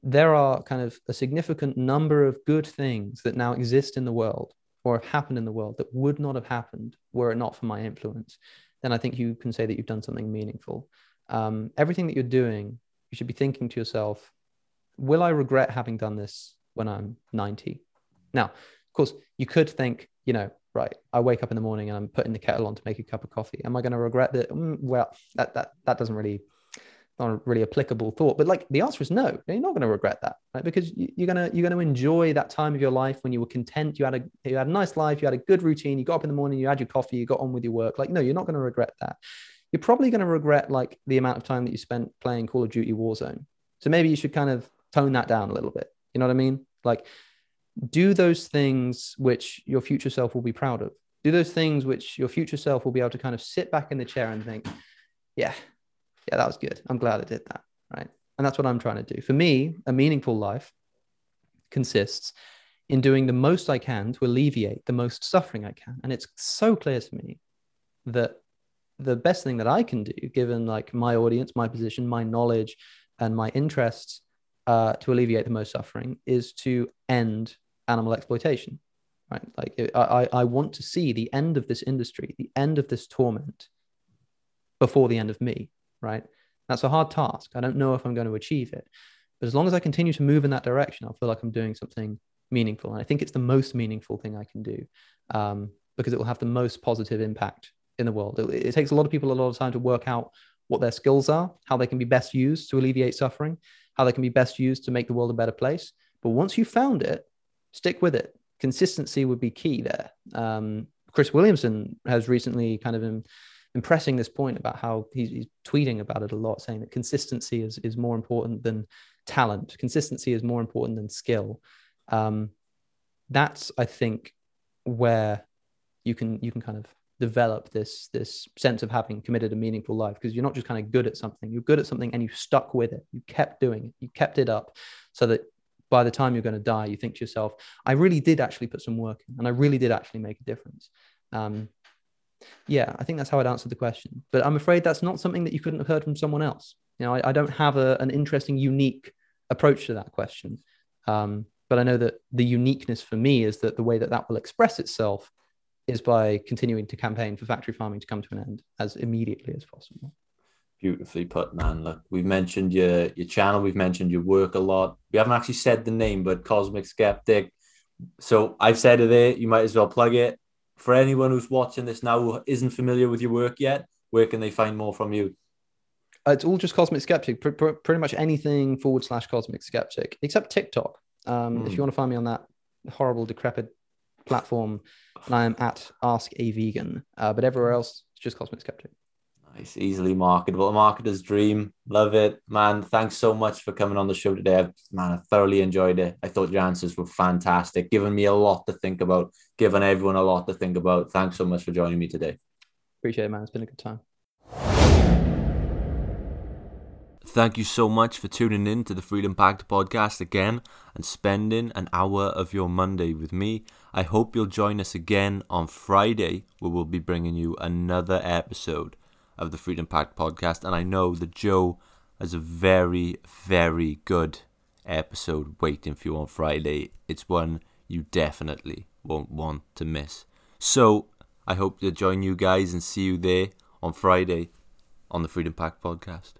there are kind of a significant number of good things that now exist in the world or have happened in the world that would not have happened were it not for my influence, then I think you can say that you've done something meaningful. Um, everything that you're doing, you should be thinking to yourself, will I regret having done this when I'm 90? Now, of course, you could think, you know, right, I wake up in the morning and I'm putting the kettle on to make a cup of coffee. Am I going to regret that? Mm, well, that, that, that doesn't really not a really applicable thought. But like the answer is no. You're not going to regret that right? Because you, you're going to you're going to enjoy that time of your life when you were content. You had a you had a nice life. You had a good routine. You got up in the morning you had your coffee you got on with your work. Like no you're not going to regret that. You're probably going to regret like the amount of time that you spent playing call of duty warzone. So maybe you should kind of tone that down a little bit. You know what i mean? Like do those things which your future self will be proud of. Do those things which your future self will be able to kind of sit back in the chair and think yeah yeah, that was good. I'm glad I did that. Right. And that's what I'm trying to do. For me, a meaningful life consists in doing the most I can to alleviate the most suffering I can. And it's so clear to me that the best thing that I can do, given like my audience, my position, my knowledge, and my interests, uh, to alleviate the most suffering is to end animal exploitation. Right. Like it, I, I want to see the end of this industry, the end of this torment before the end of me right? That's a hard task. I don't know if I'm going to achieve it. But as long as I continue to move in that direction, I'll feel like I'm doing something meaningful. And I think it's the most meaningful thing I can do um, because it will have the most positive impact in the world. It, it takes a lot of people a lot of time to work out what their skills are, how they can be best used to alleviate suffering, how they can be best used to make the world a better place. But once you've found it, stick with it. Consistency would be key there. Um, Chris Williamson has recently kind of in, impressing this point about how he's, he's, tweeting about it a lot, saying that consistency is, is more important than talent. Consistency is more important than skill. Um, that's, I think, where you can you can kind of develop this this sense of having committed a meaningful life because you're not just kind of good at something. You're good at something and you stuck with it. You kept doing it. You kept it up, so that by the time you're going to die, you think to yourself, "I really did actually put some work in, and I really did actually make a difference." Um, yeah, I think that's how I'd answer the question. But I'm afraid that's not something that you couldn't have heard from someone else. You know, I, I don't have a, an interesting, unique approach to that question. Um, but I know that the uniqueness for me is that the way that that will express itself is by continuing to campaign for factory farming to come to an end as immediately as possible. Beautifully put, man. Look, we've mentioned your your channel, we've mentioned your work a lot. We haven't actually said the name, but Cosmic Skeptic. So I've said it there. You might as well plug it for anyone who's watching this now who isn't familiar with your work yet, where can they find more from you? Uh, it's all just Cosmic Skeptic, pr- pr- pretty much anything forward slash Cosmic Skeptic, except TikTok. Um, mm. If you want to find me on that horrible, decrepit platform, I am at Ask a Vegan. Uh, but everywhere else, it's just Cosmic Skeptic. Nice, easily marketable. A marketer's dream. Love it, man. Thanks so much for coming on the show today. I've, man, I thoroughly enjoyed it. I thought your answers were fantastic, giving me a lot to think about, giving everyone a lot to think about. Thanks so much for joining me today. Appreciate it, man. It's been a good time. Thank you so much for tuning in to the Freedom Pact podcast again and spending an hour of your Monday with me. I hope you'll join us again on Friday, where we'll be bringing you another episode of the Freedom Pact podcast. And I know that Joe has a very, very good episode waiting for you on Friday. It's one you definitely won't want to miss. So I hope to join you guys and see you there on Friday on the Freedom Pact podcast.